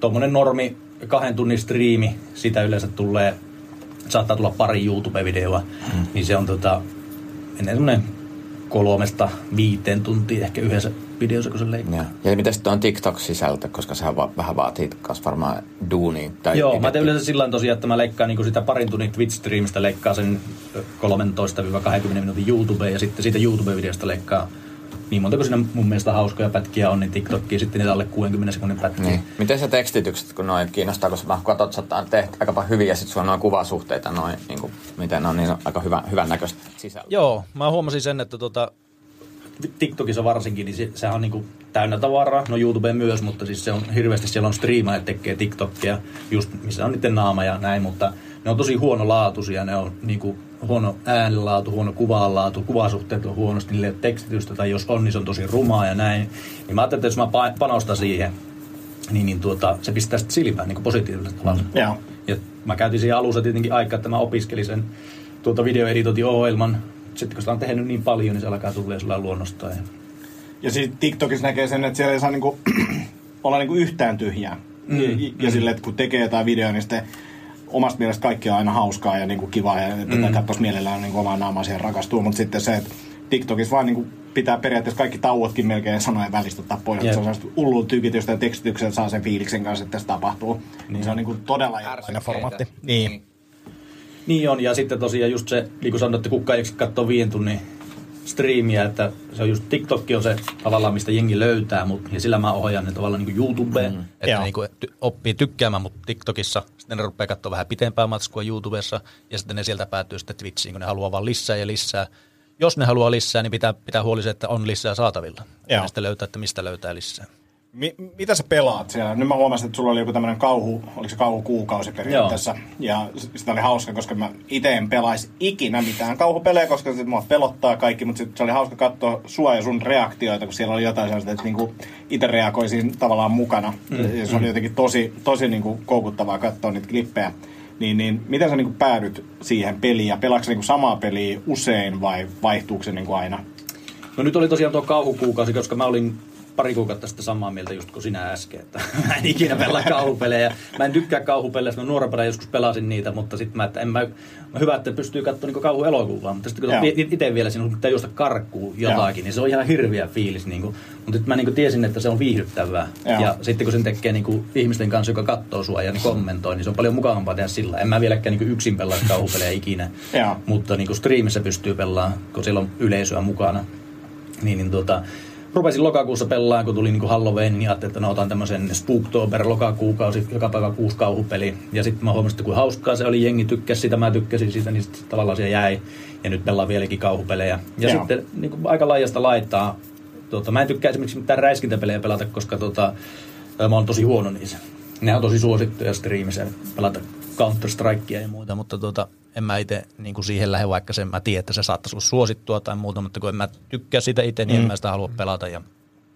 Speaker 6: tuommoinen normi kahden tunnin striimi, sitä yleensä tulee, saattaa tulla pari YouTube-videoa, mm. niin se on tota, ennen semmoinen kolmesta viiteen tuntia ehkä yhdessä videossa, kun se leikkaa.
Speaker 4: Ja, ja miten sitten on TikTok-sisältö, koska sehän va- vähän vaatii kas varmaan duunia. Tai
Speaker 6: Joo, mä teen yleensä sillä tosiaan, että mä leikkaan niin sitä parin tunnin Twitch-striimistä, leikkaa sen 13-20 minuutin YouTubeen ja sitten siitä YouTube-videosta leikkaa niin monta kuin siinä mun mielestä hauskoja pätkiä on, niin TikTokkiin sitten niitä alle 60 sekunnin pätkiä.
Speaker 4: Niin. Miten se tekstitykset, kun noin kiinnostaa, koska mä katsot, että sä oot tehty aika paljon hyviä, ja sitten sulla on noin kuvasuhteita, noin, niin kuin, miten ne on, niin on aika hyvä, hyvän näköistä sisältöä.
Speaker 6: Joo, mä huomasin sen, että tota, TikTokissa varsinkin, niin se, sehän on niinku täynnä tavaraa, no YouTube myös, mutta siis se on hirveästi, siellä on striimaajat tekee TikTokia, just missä on niiden naama ja näin, mutta ne on tosi huonolaatuisia, ne on niinku huono äänenlaatu, huono kuvanlaatu, kuvasuhteet on huonosti, niille tekstitystä, tai jos on, niin se on tosi rumaa ja näin. Niin mä ajattelin, että jos mä pa- panostan siihen, niin, niin tuota, se pistää sitten silmään niin positiivisella tavalla.
Speaker 5: Joo.
Speaker 6: Ja mä käytin siihen alussa tietenkin aikaa, että mä opiskelin sen tuota videoeditointiohjelman. Sitten kun sitä on tehnyt niin paljon, niin se alkaa tulla sillä luonnostaan. Ja...
Speaker 5: Ja sitten TikTokissa näkee sen, että siellä ei saa niinku, olla niinku yhtään tyhjää. Mm, ja, ja silleen, että kun tekee jotain videoa, niin sitten omasta mielestä kaikki on aina hauskaa ja niinku kivaa ja että mm. katsoisi mielellään niinku omaa naamaa siihen rakastuu. Mutta sitten se, että TikTokissa vaan niinku pitää periaatteessa kaikki tauotkin melkein sanojen välistä ottaa pois.
Speaker 6: Jep.
Speaker 5: Se on sellaista hullua tykitystä ja tekstityksen saa sen fiiliksen kanssa, että se tapahtuu. Niin se on niinku todella erilainen formaatti. Niin.
Speaker 6: Niin on, ja sitten tosiaan just se, niin kuin sanoit, että kukka ei katsoa viiden tunnin striimiä, että se on just TikTok on se tavallaan, mistä jengi löytää mut, ja sillä mä ohjaan ne tavallaan niin kuin YouTubeen, mm. että
Speaker 5: Joo.
Speaker 6: niin kuin ty- oppii tykkäämään mut TikTokissa, sitten ne rupeaa katsoa vähän pitempää matskua YouTubessa, ja sitten ne sieltä päätyy sitten Twitchiin, kun ne haluaa vaan lisää ja lisää. Jos ne haluaa lisää, niin pitää, pitää huoli se, että on lisää saatavilla.
Speaker 5: Joo.
Speaker 6: Ja sitten löytää, että mistä löytää lisää.
Speaker 5: Mi- mitä sä pelaat siellä? Nyt mä huomasin, että sulla oli joku tämmöinen kauhu, oliko se kauhukuukausi periaatteessa. Ja s- sitä oli hauska, koska mä itse en pelaisi ikinä mitään kauhupelejä, koska se mua pelottaa kaikki, mutta sit se oli hauska katsoa sua ja sun reaktioita, kun siellä oli jotain sellaista, että niinku itse reagoisin tavallaan mukana. Mm. Ja se oli jotenkin tosi, tosi niinku koukuttavaa katsoa niitä klippejä. Niin, niin miten sä niinku päädyt siihen peliin ja pelaatko niinku samaa peliä usein vai vaihtuuko se niinku aina?
Speaker 6: No nyt oli tosiaan tuo kauhukuukausi, koska mä olin pari kuukautta sitten samaa mieltä just kuin sinä äsken, että mä en ikinä pelaa kauhupelejä. Mä en tykkää kauhupelejä, mä nuorempana joskus pelasin niitä, mutta sitten mä, että en mä, mä hyvä, että pystyy katsomaan niin kauhuelokuvaa, mutta sitten kun
Speaker 5: Joo.
Speaker 6: itse vielä sinun pitää juosta karkuun jotakin, niin se on ihan hirviä fiilis. Niin kuin, mutta sitten mä niin kuin tiesin, että se on viihdyttävää.
Speaker 5: Joo.
Speaker 6: Ja sitten kun sen tekee niin kuin ihmisten kanssa, joka katsoo sua ja niin kommentoi, niin se on paljon mukavampaa tehdä sillä. En mä vieläkään niin yksin pelaa kauhupelejä ikinä,
Speaker 5: Joo.
Speaker 6: mutta niin kuin striimissä pystyy pelaamaan, kun siellä on yleisöä mukana niin, niin tuota, rupesin lokakuussa pelaamaan, kun tuli niin Halloween, niin ajattelin, että no otan tämmöisen Spooktober lokakuukausi, joka päivä kuusi kauhupeli. Ja sitten mä huomasin, että kuin hauskaa se oli, jengi tykkäsi sitä, mä tykkäsin siitä, niin sitten tavallaan se jäi. Ja nyt pelaa vieläkin kauhupelejä. Ja
Speaker 5: Joo.
Speaker 6: sitten niin kuin aika laajasta laittaa. Tuota, mä en tykkää esimerkiksi mitään räiskintäpelejä pelata, koska tuota, mä oon tosi huono niissä. Ne on tosi suosittuja striimissä pelata Counter-Strikea ja muuta, mutta tuota, en mä itse niin kuin siihen lähde, vaikka sen mä tiedän, että se saattaisi olla suosittua tai muuta, mutta kun en mä tykkää sitä itse, niin mm. en mä sitä halua pelata. Ja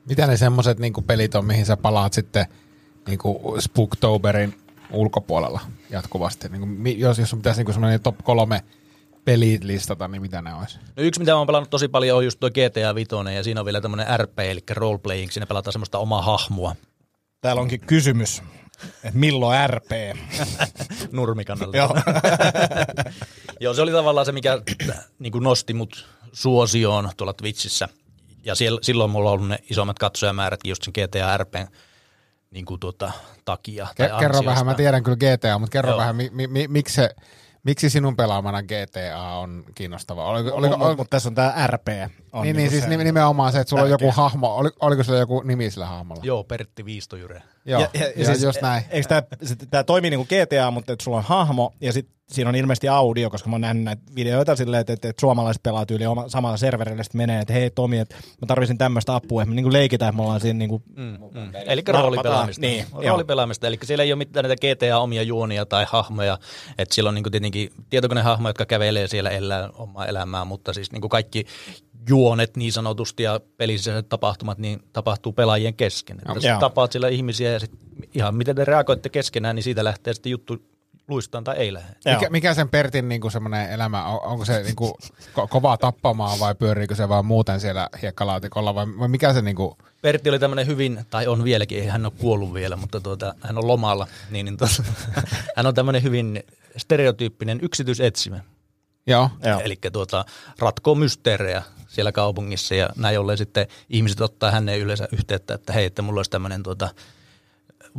Speaker 7: Mitä ne semmoiset niinku pelit on, mihin sä palaat sitten niinku Spooktoberin ulkopuolella jatkuvasti? Niinku, mi- jos, jos pitäisi niinku semmoinen top kolme pelit listata, niin mitä ne olisi?
Speaker 6: No yksi, mitä mä oon pelannut tosi paljon, on just tuo GTA 5, ja siinä on vielä tämmöinen RP, eli roleplaying, siinä pelataan semmoista omaa hahmoa
Speaker 5: Täällä onkin kysymys, että milloin RP?
Speaker 6: nurmikannalta.
Speaker 5: Joo.
Speaker 6: Joo, se oli tavallaan se, mikä niin kuin nosti mut suosioon tuolla Twitchissä. Ja siellä, silloin mulla on ollut ne isommat katsojamäärätkin just sen GTA RPn niin kuin tuota, takia.
Speaker 7: Ke-
Speaker 6: tai
Speaker 7: kerro
Speaker 6: ansiosta.
Speaker 7: vähän, mä tiedän kyllä GTA, mutta kerro
Speaker 6: Joo.
Speaker 7: vähän, mi- mi- mi- miksi, se, miksi sinun pelaamana GTA on kiinnostava? Oliko, oliko,
Speaker 5: Mutta
Speaker 7: oliko,
Speaker 5: mut tässä on tämä RP. On
Speaker 7: niin, niin,
Speaker 5: niinku
Speaker 7: siis
Speaker 5: se-
Speaker 7: nim- nimenomaan se, että sulla on joku hahmo, oli, oliko sillä joku nimi sillä hahmolla?
Speaker 6: Joo, Pertti Viistojyre.
Speaker 7: Joo,
Speaker 5: Ja, ja, ja siis,
Speaker 7: just näin.
Speaker 5: Eikö tämä, tämä toimii niin kuin GTA, mutta että sulla on hahmo ja sitten siinä on ilmeisesti audio, koska mä oon nähnyt näitä videoita silleen, että, että, että suomalaiset pelaa tyyli oma, samalla serverillä sitten menee, että hei Tomi, että mä tarvitsin tämmöistä apua, että me niin kuin leikitään, että me ollaan siinä niin kuin,
Speaker 6: Mm, mm. Eli roolipelaamista.
Speaker 5: Niin,
Speaker 6: roolipelaamista. Eli siellä ei ole mitään näitä GTA-omia juonia tai hahmoja. Että siellä on niin tietenkin tietokonehahmoja, jotka kävelee siellä elää omaa elämää, mutta siis niin kaikki juonet niin sanotusti ja pelisisäiset tapahtumat niin tapahtuu pelaajien kesken. Että sä
Speaker 5: Joo.
Speaker 6: tapaat siellä ihmisiä ja sit ihan miten te reagoitte keskenään, niin siitä lähtee sitten juttu luistaan tai ei lähde.
Speaker 7: Mikä, mikä sen Pertin niinku semmoinen elämä, on, onko se niinku ko- kovaa tappamaan vai pyöriikö se vaan muuten siellä hiekkalaatikolla vai, vai mikä se niinku,
Speaker 6: Pertti oli tämmöinen hyvin, tai on vieläkin, ei hän ole kuollut vielä, mutta tuota, hän on lomalla, niin, niin tuota, hän on tämmöinen hyvin stereotyyppinen yksityisetsivä.
Speaker 7: joo,
Speaker 5: Joo.
Speaker 6: Eli tuota, ratkoo mysteerejä siellä kaupungissa ja näin ollen sitten ihmiset ottaa hänen yleensä yhteyttä, että hei, että mulla olisi tämmöinen tuota,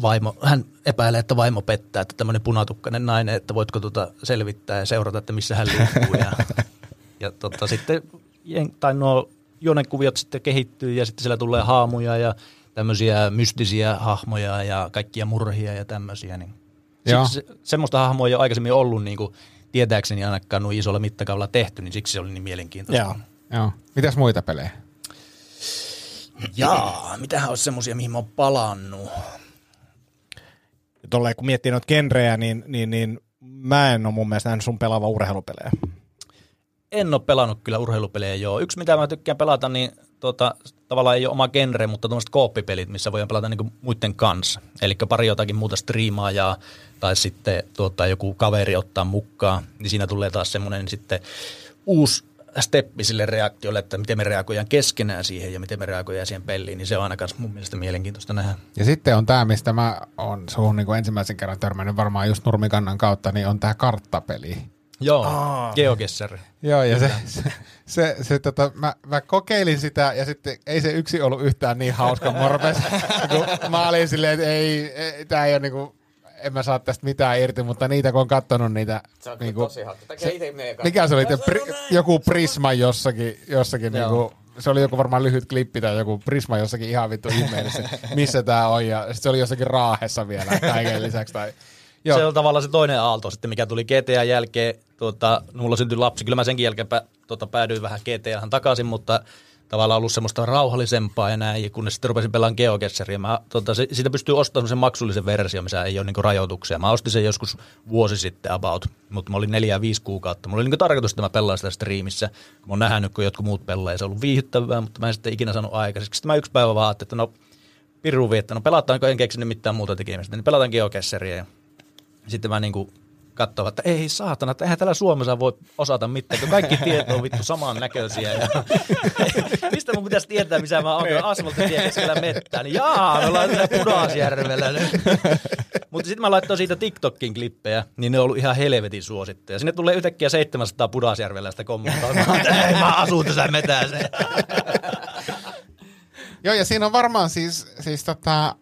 Speaker 6: vaimo, hän epäilee, että vaimo pettää, että tämmöinen punatukkainen nainen, että voitko tuota selvittää ja seurata, että missä hän liikkuu. Ja, ja tota, sitten, tai nuo juonekuviot sitten kehittyy ja sitten siellä tulee haamuja ja tämmöisiä mystisiä hahmoja ja kaikkia murhia ja tämmöisiä. Niin. Siksi se, semmoista hahmoa ei ole aikaisemmin ollut niin kuin, tietääkseni ainakaan noin isolla mittakaavalla tehty, niin siksi se oli niin mielenkiintoista.
Speaker 5: Joo.
Speaker 7: Joo. Mitäs muita pelejä?
Speaker 6: Jaa, mitähän olisi semmoisia, mihin mä oon palannut?
Speaker 5: Tolleen, kun miettii noita genrejä, niin, niin, niin mä en ole mun mielestä nähnyt sun pelaava urheilupelejä.
Speaker 6: En ole pelannut kyllä urheilupelejä, joo. Yksi, mitä mä tykkään pelata, niin tota, tavallaan ei ole oma genre, mutta tuommoiset kooppipelit, missä voidaan pelata niinku muiden kanssa. Eli pari jotakin muuta striimaajaa tai sitten tuota, joku kaveri ottaa mukaan, niin siinä tulee taas semmoinen sitten uusi steppi sille reaktiolle, että miten me reagoidaan keskenään siihen ja miten me reagoidaan siihen peliin, niin se on aina mun mielestä mielenkiintoista nähdä.
Speaker 7: Ja sitten on tämä, mistä mä oon suhun niinku ensimmäisen kerran törmännyt varmaan just Nurmikannan kautta, niin on tämä karttapeli.
Speaker 6: Joo, Geogesser.
Speaker 7: Joo, ja se, se, se, se tota, mä, mä, kokeilin sitä, ja sitten ei se yksi ollut yhtään niin hauska morpes, kun mä olin silleen, että ei, ei tää ei ole niinku, en mä saa tästä mitään irti, mutta niitä kun on kattonut niitä, niinku, se, mikä se oli, te, pri, joku Prisma jossakin, jossakin niinku, se oli joku varmaan lyhyt klippi tai joku Prisma jossakin ihan vittu ihmeellistä, missä tää on, ja sitten se oli jossakin raahessa vielä kaiken lisäksi, tai
Speaker 6: Joo. Se on tavallaan se toinen aalto sitten, mikä tuli GTA jälkeen. Tuota, mulla syntyi lapsi. Kyllä mä senkin jälkeen pä, tuota, päädyin vähän GTAhan takaisin, mutta tavallaan ollut semmoista rauhallisempaa ja näin, kunnes sitten rupesin pelaamaan GeoGesseria. Se, siitä pystyy ostamaan sen maksullisen versio, missä ei ole niinku rajoituksia. Mä ostin sen joskus vuosi sitten about, mutta mä olin neljä viisi kuukautta. Mulla oli niinku tarkoitus, että mä pelaan sitä striimissä. Mä oon nähnyt, kun jotkut muut pelaa ja se on ollut viihdyttävää, mutta mä en sitten ikinä saanut aikaiseksi. Sitten mä yksi päivä vaan että no pirun viettä, no pelataanko, en keksinyt mitään muuta tekemistä, niin pelataan GeoGesseria ja sitten mä niinku katsoin, että ei saatana, että eihän täällä Suomessa voi osata mitään, kun kaikki tieto on vittu samannäköisiä. Ja mistä mun pitäisi tietää, missä mä oon asfalttia keskellä mettää. Niin jaa, me ollaan täällä Pudasjärvellä. Mutta sitten mä laittoin siitä TikTokin klippejä, niin ne on ollut ihan helvetin suosittuja. Sinne tulee yhtäkkiä 700 Pudasjärvellä sitä kommentoimaan, että ei mä asun tässä metässä.
Speaker 7: Joo, ja siinä on varmaan siis, siis tota,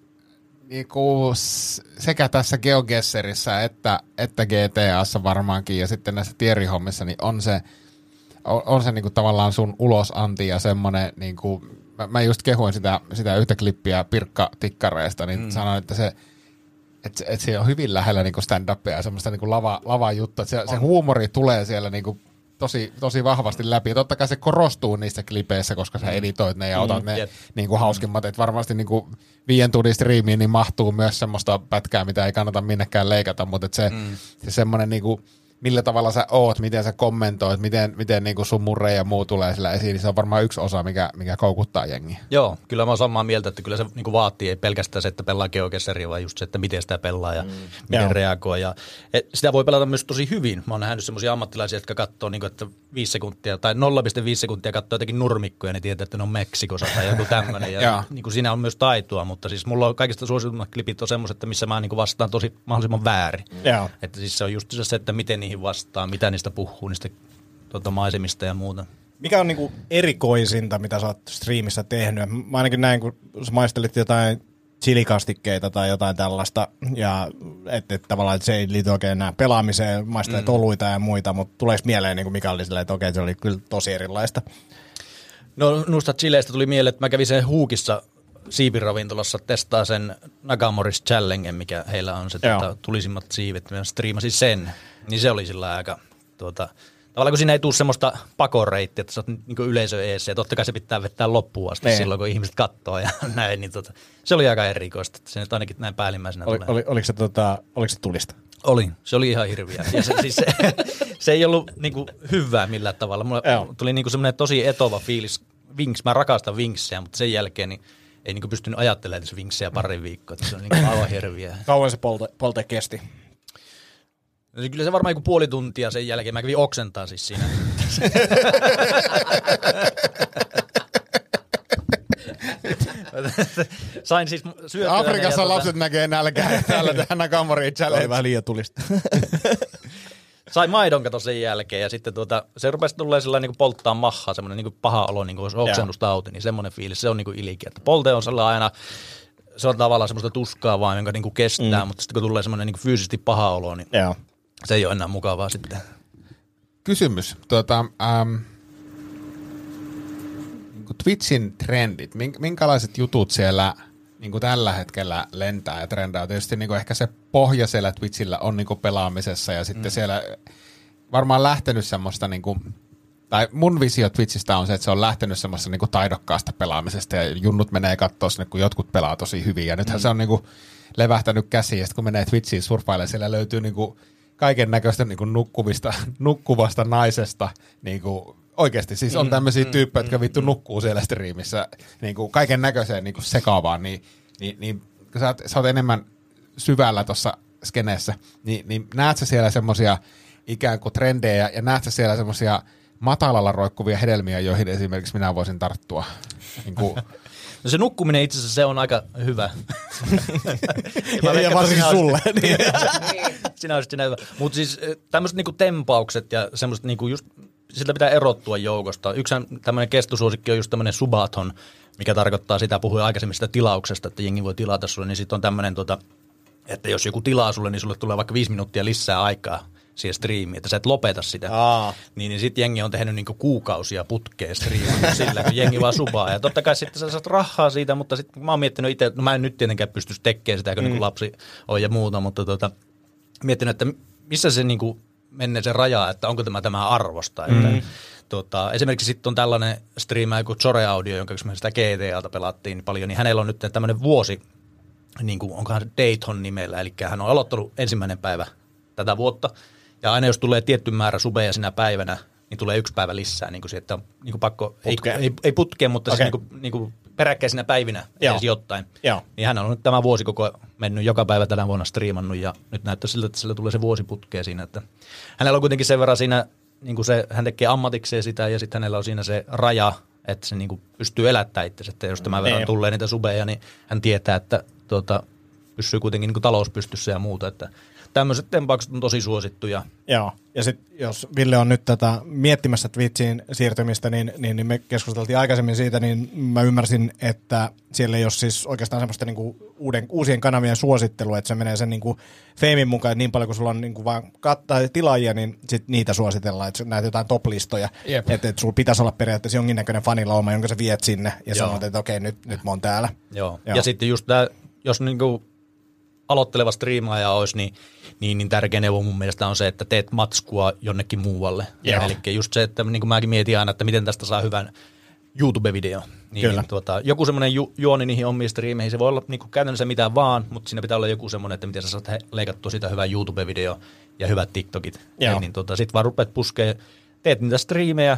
Speaker 7: niinku, s- sekä tässä GeoGuesserissä että, että GTAssa varmaankin, ja sitten näissä tierihommissa, niin on se, on, on se niinku tavallaan sun ulosanti ja semmoinen, niinku, mä, mä just kehuin sitä, sitä yhtä klippiä Pirkka Tikkareesta, niin mm. sanoin, että se, että et se on hyvin lähellä niinku stand-upia ja semmoista niinku lava, lava juttu, että se, se huumori tulee siellä niinku tosi, tosi vahvasti läpi. Ja totta kai se korostuu niissä klipeissä, koska sä editoit ne ja otat ne
Speaker 6: jep.
Speaker 7: niin kuin hauskimmat. Että varmasti niin kuin viien tunnin striimiin niin mahtuu myös semmoista pätkää, mitä ei kannata minnekään leikata, mutta se, mm. se semmoinen niin kuin millä tavalla sä oot, miten sä kommentoit, miten, miten niin kuin sun murre ja muu tulee sillä esiin, niin se on varmaan yksi osa, mikä, mikä koukuttaa jengiä.
Speaker 6: Joo, kyllä mä oon samaa mieltä, että kyllä se niin vaatii ei pelkästään se, että pelaa geokesseri, vaan just se, että miten sitä pelaa ja mm. miten
Speaker 5: Joo.
Speaker 6: reagoi. Ja, et, sitä voi pelata myös tosi hyvin. Mä oon nähnyt semmoisia ammattilaisia, jotka katsoo, niin kuin, että 5 sekuntia tai 0,5 sekuntia katsoo jotenkin nurmikkoja, niin tietää, että ne on Meksikossa tai joku tämmöinen.
Speaker 7: Joo.
Speaker 6: Ja niin kuin siinä on myös taitoa, mutta siis mulla on kaikista suositummat klipit on semmoiset, että missä mä niin kuin vastaan tosi mahdollisimman väärin.
Speaker 5: Joo.
Speaker 6: Että siis se on just se, että miten niihin vastaa, mitä niistä puhuu, niistä tota, maisemista ja muuta.
Speaker 5: Mikä on niinku erikoisinta, mitä sä oot striimissä tehnyt? Mä ainakin näin, kun sä maistelit jotain chilikastikkeita tai jotain tällaista, ja että et, tavallaan että se ei liity oikein enää pelaamiseen, maistelet mm. oluita ja muita, mutta tuleeko mieleen, niin kuin mikä oli silleen, että okei, se oli kyllä tosi erilaista.
Speaker 6: No noista chileistä tuli mieleen, että mä kävin sen Huukissa siipiravintolassa testaa sen Nagamoris Challenge, mikä heillä on se
Speaker 5: Joo.
Speaker 6: tuota, tulisimmat siivet. Mä striimasin sen, niin se oli sillä aika tuota, Tavallaan kun siinä ei tule semmoista pakoreittiä, että sä oot niin yleisö eessä ja totta kai se pitää vettää loppuun asti
Speaker 5: Niin.
Speaker 6: silloin, kun ihmiset katsoo ja näin. Niin tota, se oli aika erikoista, että se nyt ainakin näin päällimmäisenä
Speaker 5: Oli,
Speaker 6: tulee.
Speaker 5: oli, oliko, se, tota, oliko se tulista?
Speaker 6: Oli, se oli ihan hirviä. Ja se, siis se, se ei ollut niinku hyvää millään tavalla. Mulla
Speaker 5: Joo.
Speaker 6: tuli niinku semmoinen tosi etova fiilis. Vinks, mä rakastan vinksejä, mutta sen jälkeen niin ei niinku pystynyt ajattelemaan vinksejä pari viikkoa. Että se on niinku aivan hirviä.
Speaker 5: Kauan se polte, polte kesti?
Speaker 6: No se- Kyllä se varmaan joku puoli tuntia sen jälkeen. Mä kävin oksentaa siis siinä. Sain siis syötyä
Speaker 7: Afrikassa
Speaker 6: ja tota-
Speaker 7: lapset näkee nälkää täällä tehdään Nakamori
Speaker 5: Se oli
Speaker 7: challenge.
Speaker 5: vähän liian tulista.
Speaker 6: Sain maidon kato sen jälkeen ja sitten tuota, se rupesi tulee sellainen niin polttaa mahaa, semmoinen niin paha olo, niin kuin olisi oksennustauti, niin semmoinen fiilis, se on niin kuin ilkeä. Että polte on sellainen aina, se on tavallaan semmoista tuskaa vaan, jonka niin kuin kestää, mm. mutta sitten kun tulee semmoinen niin kuin fyysisesti paha olo, niin
Speaker 5: Joo.
Speaker 6: Se ei ole enää mukavaa sitten.
Speaker 7: Kysymys. Tuota, ähm, niin kuin Twitchin trendit, mink- minkälaiset jutut siellä niin kuin tällä hetkellä lentää ja trendaa? Tietysti niin kuin ehkä se pohja siellä Twitchillä on niin kuin pelaamisessa ja sitten mm. siellä varmaan lähtenyt semmoista, niin kuin, tai mun visio Twitchistä on se, että se on lähtenyt semmoista niin kuin taidokkaasta pelaamisesta ja junnut menee katsoa sinne, kun jotkut pelaa tosi hyvin ja nythän mm. se on niin kuin levähtänyt käsiin ja sitten kun menee Twitchiin surffailemaan, siellä löytyy niin kuin kaiken näköistä niin kuin nukkuvista, nukkuvasta naisesta niin kuin Oikeasti, siis on tämmöisiä mm, tyyppejä, jotka vittu nukkuu siellä striimissä niin kuin kaiken näköiseen niin kuin sekaavaan, niin, niin, niin kun sä oot, sä oot enemmän syvällä tuossa skeneessä, niin, niin näet sä siellä semmoisia ikään kuin trendejä ja näet sä siellä semmoisia matalalla roikkuvia hedelmiä, joihin esimerkiksi minä voisin tarttua. Niin kuin,
Speaker 6: No se nukkuminen itse asiassa se on aika hyvä.
Speaker 5: Ja, ja varsinkin sulle. niin.
Speaker 6: Sinä olisit sinä hyvä. Mutta siis tämmöiset niinku tempaukset ja semmoiset niinku just, siltä pitää erottua joukosta. Yksi tämmöinen kestosuosikki on just tämmöinen subathon, mikä tarkoittaa sitä, puhuin aikaisemmin sitä tilauksesta, että jengi voi tilata sulle, niin sitten on tämmöinen, tota, että jos joku tilaa sulle, niin sulle tulee vaikka viisi minuuttia lisää aikaa siihen striimiin, että sä et lopeta sitä.
Speaker 5: Aa.
Speaker 6: Niin, niin sitten jengi on tehnyt niinku kuukausia putkeen striimiä sillä, kun jengi vaan subaa. Ja totta kai sitten sä saat rahaa siitä, mutta sitten mä oon miettinyt itse, no mä en nyt tietenkään pystyisi tekemään sitä, kun mm. niinku lapsi on ja muuta, mutta tota, miettinyt, että missä se niinku menee se raja, että onko tämä tämä arvosta. Mm. Että, tota, esimerkiksi sitten on tällainen striimaja kuin Zore Audio, jonka me sitä GTAlta pelattiin paljon, niin hänellä on nyt tämmöinen vuosi, niin kuin, onkohan Dayton nimellä, eli hän on aloittanut ensimmäinen päivä tätä vuotta, ja aina jos tulee tietty määrä subeja sinä päivänä, niin tulee yksi päivä lisää, niin kuin se, että on niin kuin pakko, ei,
Speaker 5: Putkeen.
Speaker 6: ei, ei putkeen, mutta okay.
Speaker 5: Okei.
Speaker 6: siis niin kuin, niin kuin peräkkäisinä päivinä
Speaker 5: Joo.
Speaker 6: edes jotain.
Speaker 5: Joo.
Speaker 6: Niin hän on nyt tämä vuosi koko mennyt joka päivä tänä vuonna striimannut ja nyt näyttää siltä, että sillä tulee se vuosi putkeen siinä. Että hänellä on kuitenkin sen verran siinä, niin kuin se, hän tekee ammatikseen sitä ja sitten hänellä on siinä se raja, että se niin kuin pystyy elättämään itsensä. Että jos tämän verran
Speaker 5: Niin.
Speaker 6: tulee niitä subeja, niin hän tietää, että tuota, pysyy kuitenkin niin kuin talous pystyssä ja muuta. Että tämmöiset tempaukset on tosi suosittuja.
Speaker 5: Joo, ja sitten jos Ville on nyt tätä miettimässä Twitchiin siirtymistä, niin, niin, niin me keskusteltiin aikaisemmin siitä, niin mä ymmärsin, että siellä ei ole siis oikeastaan semmoista niinku uuden, uusien kanavien suosittelua, että se menee sen niinku feimin mukaan, että niin paljon kuin sulla on niinku vaan kattaa tilaajia, niin sit niitä suositellaan, että näet jotain top-listoja, että et sulla pitäisi olla periaatteessa jonkinnäköinen fanilauma, jonka sä viet sinne ja
Speaker 6: Joo.
Speaker 5: sanot, että okei, nyt, nyt mä oon täällä.
Speaker 6: Joo.
Speaker 5: Joo.
Speaker 6: Joo. Ja sitten just tämä, jos niinku aloitteleva striimaaja olisi, niin, niin, niin tärkeä neuvo mun mielestä on se, että teet matskua jonnekin muualle.
Speaker 5: Joo.
Speaker 6: Eli just se, että niin kuin mäkin mietin aina, että miten tästä saa hyvän YouTube-video. Niin,
Speaker 5: Kyllä.
Speaker 6: Tuota, joku semmoinen ju, juoni niihin omiin striimeihin, se voi olla niin käytännössä mitään vaan, mutta siinä pitää olla joku semmoinen, että miten sä saat leikattua sitä hyvää YouTube-video ja hyvät TikTokit.
Speaker 5: Joo.
Speaker 6: Ja, niin tota, sit vaan rupeat puskee, teet niitä striimejä,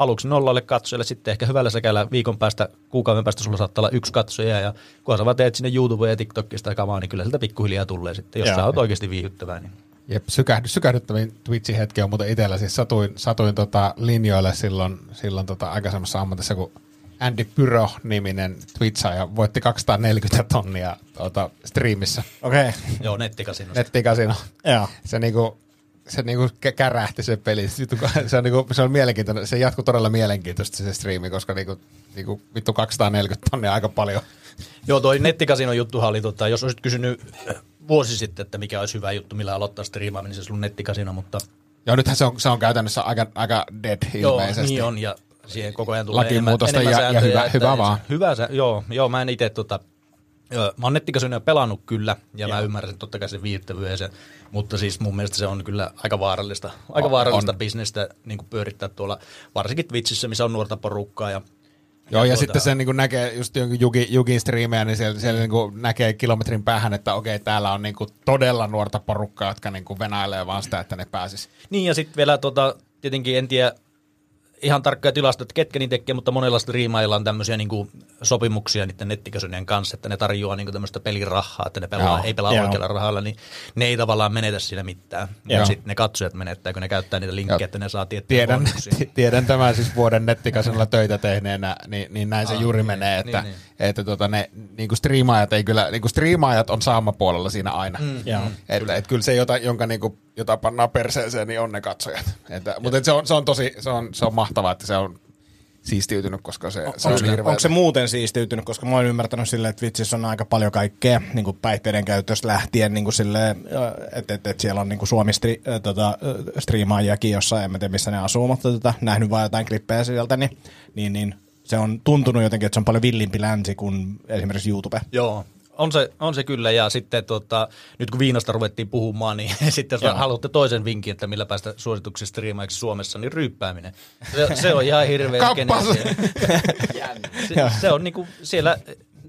Speaker 6: aluksi nollalle katsojalle, sitten ehkä hyvällä säkällä viikon päästä, kuukauden päästä sulla saattaa olla yksi katsoja, ja kun sä vaan teet sinne YouTube ja TikTokista kamaa, niin kyllä sieltä pikkuhiljaa tulee sitten, jos
Speaker 5: Joo.
Speaker 6: sä oot oikeasti viihdyttävää. Niin.
Speaker 7: Jep, sykähdy, sykähdyttävin Twitchin hetki on muuten itsellä. Siis satuin, satuin tota linjoille silloin, silloin tota aikaisemmassa ammatissa, kun Andy Pyro-niminen Twitchaaja voitti 240 tonnia tota, striimissä.
Speaker 5: Okei, okay.
Speaker 6: Joo, nettikasinossa.
Speaker 7: Nettikasino.
Speaker 5: joo.
Speaker 7: Se niinku, se niinku kä- kärähti se peli. Kun- Se on, niinku, se on mielenkiintoinen. Se jatkuu todella mielenkiintoista se striimi, koska niinku, niinku, vittu 240 tonnia aika paljon.
Speaker 6: Joo, toi nettikasinon juttuhan oli, tota, jos olisit kysynyt äh, vuosi sitten, että mikä olisi hyvä juttu, millä aloittaa striimaaminen, niin se on nettikasino, mutta
Speaker 7: Joo, nythän se on, se on käytännössä aika, aika dead
Speaker 6: joo,
Speaker 7: ilmeisesti.
Speaker 6: niin on, ja siihen koko ajan tulee
Speaker 7: Lakimuutosta
Speaker 6: enemmän,
Speaker 7: ja-
Speaker 6: enemmän
Speaker 7: ja
Speaker 6: sääntöjä,
Speaker 7: hyvä-
Speaker 6: että
Speaker 7: hyvä
Speaker 6: ei-
Speaker 7: vaan.
Speaker 6: Hyvä, sä, joo, joo, mä en itse tota, joo, mä oon nettikasinoja pelannut kyllä, ja mä ymmärrän totta kai sen viihdyttävyyden, ja se, mutta siis mun mielestä se on kyllä aika vaarallista, aika
Speaker 7: On-
Speaker 6: vaarallista
Speaker 7: on.
Speaker 6: bisnestä niin pyörittää tuolla, varsinkin Twitchissä, missä on nuorta porukkaa, ja
Speaker 7: Joo, ja
Speaker 6: tuota-
Speaker 7: sitten sen niin näkee just jonkun Juki, Jukin striimejä, niin siellä, siellä niin näkee kilometrin päähän, että okei, täällä on niin todella nuorta porukkaa, jotka niin venailee vaan sitä, että ne pääsis.
Speaker 6: Niin ja sitten vielä tota, tietenkin en tiedä ihan tarkkoja tilastoja, että ketkä niin tekee, mutta monella striimailla on tämmöisiä niinku sopimuksia niiden nettikasonien kanssa, että ne tarjoaa niinku tämmöistä pelirahaa, että ne pelaa,
Speaker 7: Joo.
Speaker 6: ei pelaa
Speaker 5: Joo.
Speaker 6: oikealla rahalla, niin ne ei tavallaan menetä siinä mitään. Ja sitten ne katsojat menettää, kun ne käyttää niitä linkkejä,
Speaker 7: Joo.
Speaker 6: että ne saa tiettyjä
Speaker 7: Tiedän, tiedän tämän siis vuoden nettikasinolla töitä tehneenä, niin, niin näin se
Speaker 6: Ah,
Speaker 7: juuri
Speaker 6: niin,
Speaker 7: menee, että,
Speaker 6: niin,
Speaker 7: että tota ne niin striimaajat ei kyllä, niin striimaajat on saamapuolella siinä aina. Mm,
Speaker 5: Joo.
Speaker 7: Että et kyllä se, jota, jonka niin kuin, jota pannaan perseeseen, niin on ne katsojat. Että, mutta et se, on, se on tosi, se on, se on mahtavaa, että se on siistiytynyt, koska se, se on
Speaker 5: Onko,
Speaker 7: hirveä.
Speaker 5: onko se muuten siistiytynyt, koska mä oon ymmärtänyt silleen, että Twitchissä on aika paljon kaikkea, niin kuin päihteiden käytöstä lähtien, niin kuin silleen, että et, et siellä on niin kuin Suomi stri, äh, tota, äh, striimaajiakin jossain, en mä tiedä missä ne asuu, mutta tota, nähnyt vaan jotain klippejä sieltä, niin, niin, niin se on tuntunut jotenkin, että se on paljon villimpi länsi kuin esimerkiksi YouTube.
Speaker 6: Joo, on se, on se kyllä. Ja sitten tota, nyt kun viinasta ruvettiin puhumaan, niin sitten jos
Speaker 5: Joo.
Speaker 6: haluatte toisen vinkin, että millä päästä suosituksista striimaiksi Suomessa, niin ryyppääminen. Se, se on ihan hirveä se, se on niinku siellä,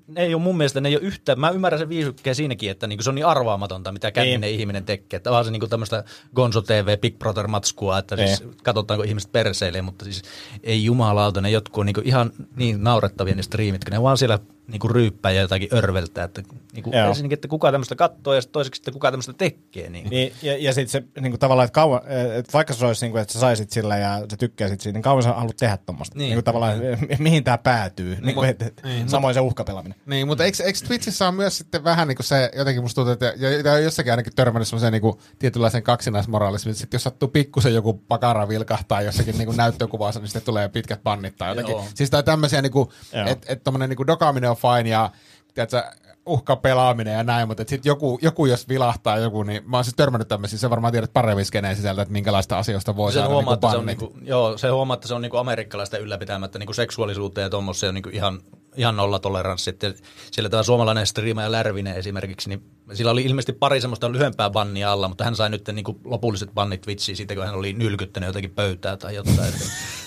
Speaker 6: ne ei ole mun mielestä, ne ei ole yhtään, mä ymmärrän sen viihdykkeen siinäkin, että niinku se on niin arvaamatonta, mitä känninen
Speaker 5: Niin.
Speaker 6: ihminen tekee. Että onhan se niinku tämmöistä Gonzo TV, Big Brother matskua, että siis
Speaker 5: Niin.
Speaker 6: katsotaanko ihmiset perseilee, mutta siis ei jumalauta, ne jotkut on niinku ihan niin naurettavia ne striimit, kun ne vaan siellä niinku ryyppää ja jotakin örveltää, että niinku
Speaker 5: Joo.
Speaker 6: ensinnäkin, että kuka tämmöistä katsoo ja sitten toiseksi, että kuka tämmöistä tekee. Niin.
Speaker 5: Niin, ja, ja sitten se niin kuin tavallaan, että, kauan, että vaikka se olisi, niin kuin, että sä saisit sillä ja sä tykkäisit siitä, niin kauan sä haluat tehdä tuommoista.
Speaker 6: Niin.
Speaker 5: Niin. niin kuin tavallaan, mi- mihin tämä päätyy. Niin, kuin, et, et, samoin se uhkapelaaminen.
Speaker 7: Niin, mutta eikö, eikö Twitchissä on myös sitten vähän niin kuin se, jotenkin musta tuntuu, että ja, ja jossakin ainakin törmännyt semmoiseen niin tietynlaisen kaksinaismoraalismiin, että sit jos sattuu pikkusen joku pakara vilkahtaa jossakin niin näyttökuvassa, niin sitten tulee pitkät bannit tai jotenkin.
Speaker 6: Joo.
Speaker 7: Siis tai tämmöisiä, niin kuin,
Speaker 5: Joo.
Speaker 7: että et tommonen niin kuin dokaaminen on fine ja tiedätkö, uhkapelaaminen ja näin, mutta sitten joku, joku, jos vilahtaa joku, niin mä oon siis törmännyt tämmöisiin, sä varmaan tiedät paremmin skeneen sisältä, että minkälaista asioista voi
Speaker 6: Se
Speaker 7: saada
Speaker 6: huomaa,
Speaker 7: niin
Speaker 6: että se on, niinku, joo, se huomaa, että se on niinku amerikkalaisten ylläpitämättä niinku seksuaalisuuteen ja tuommoiseen on niinku ihan, ihan nollatoleranssi. Että siellä tämä suomalainen striimaaja Lärvinen esimerkiksi, niin sillä oli ilmeisesti pari semmoista lyhyempää bannia alla, mutta hän sai nyt niinku lopulliset bannit Twitchiin siitä, kun hän oli nylkyttänyt jotakin pöytää tai jotain.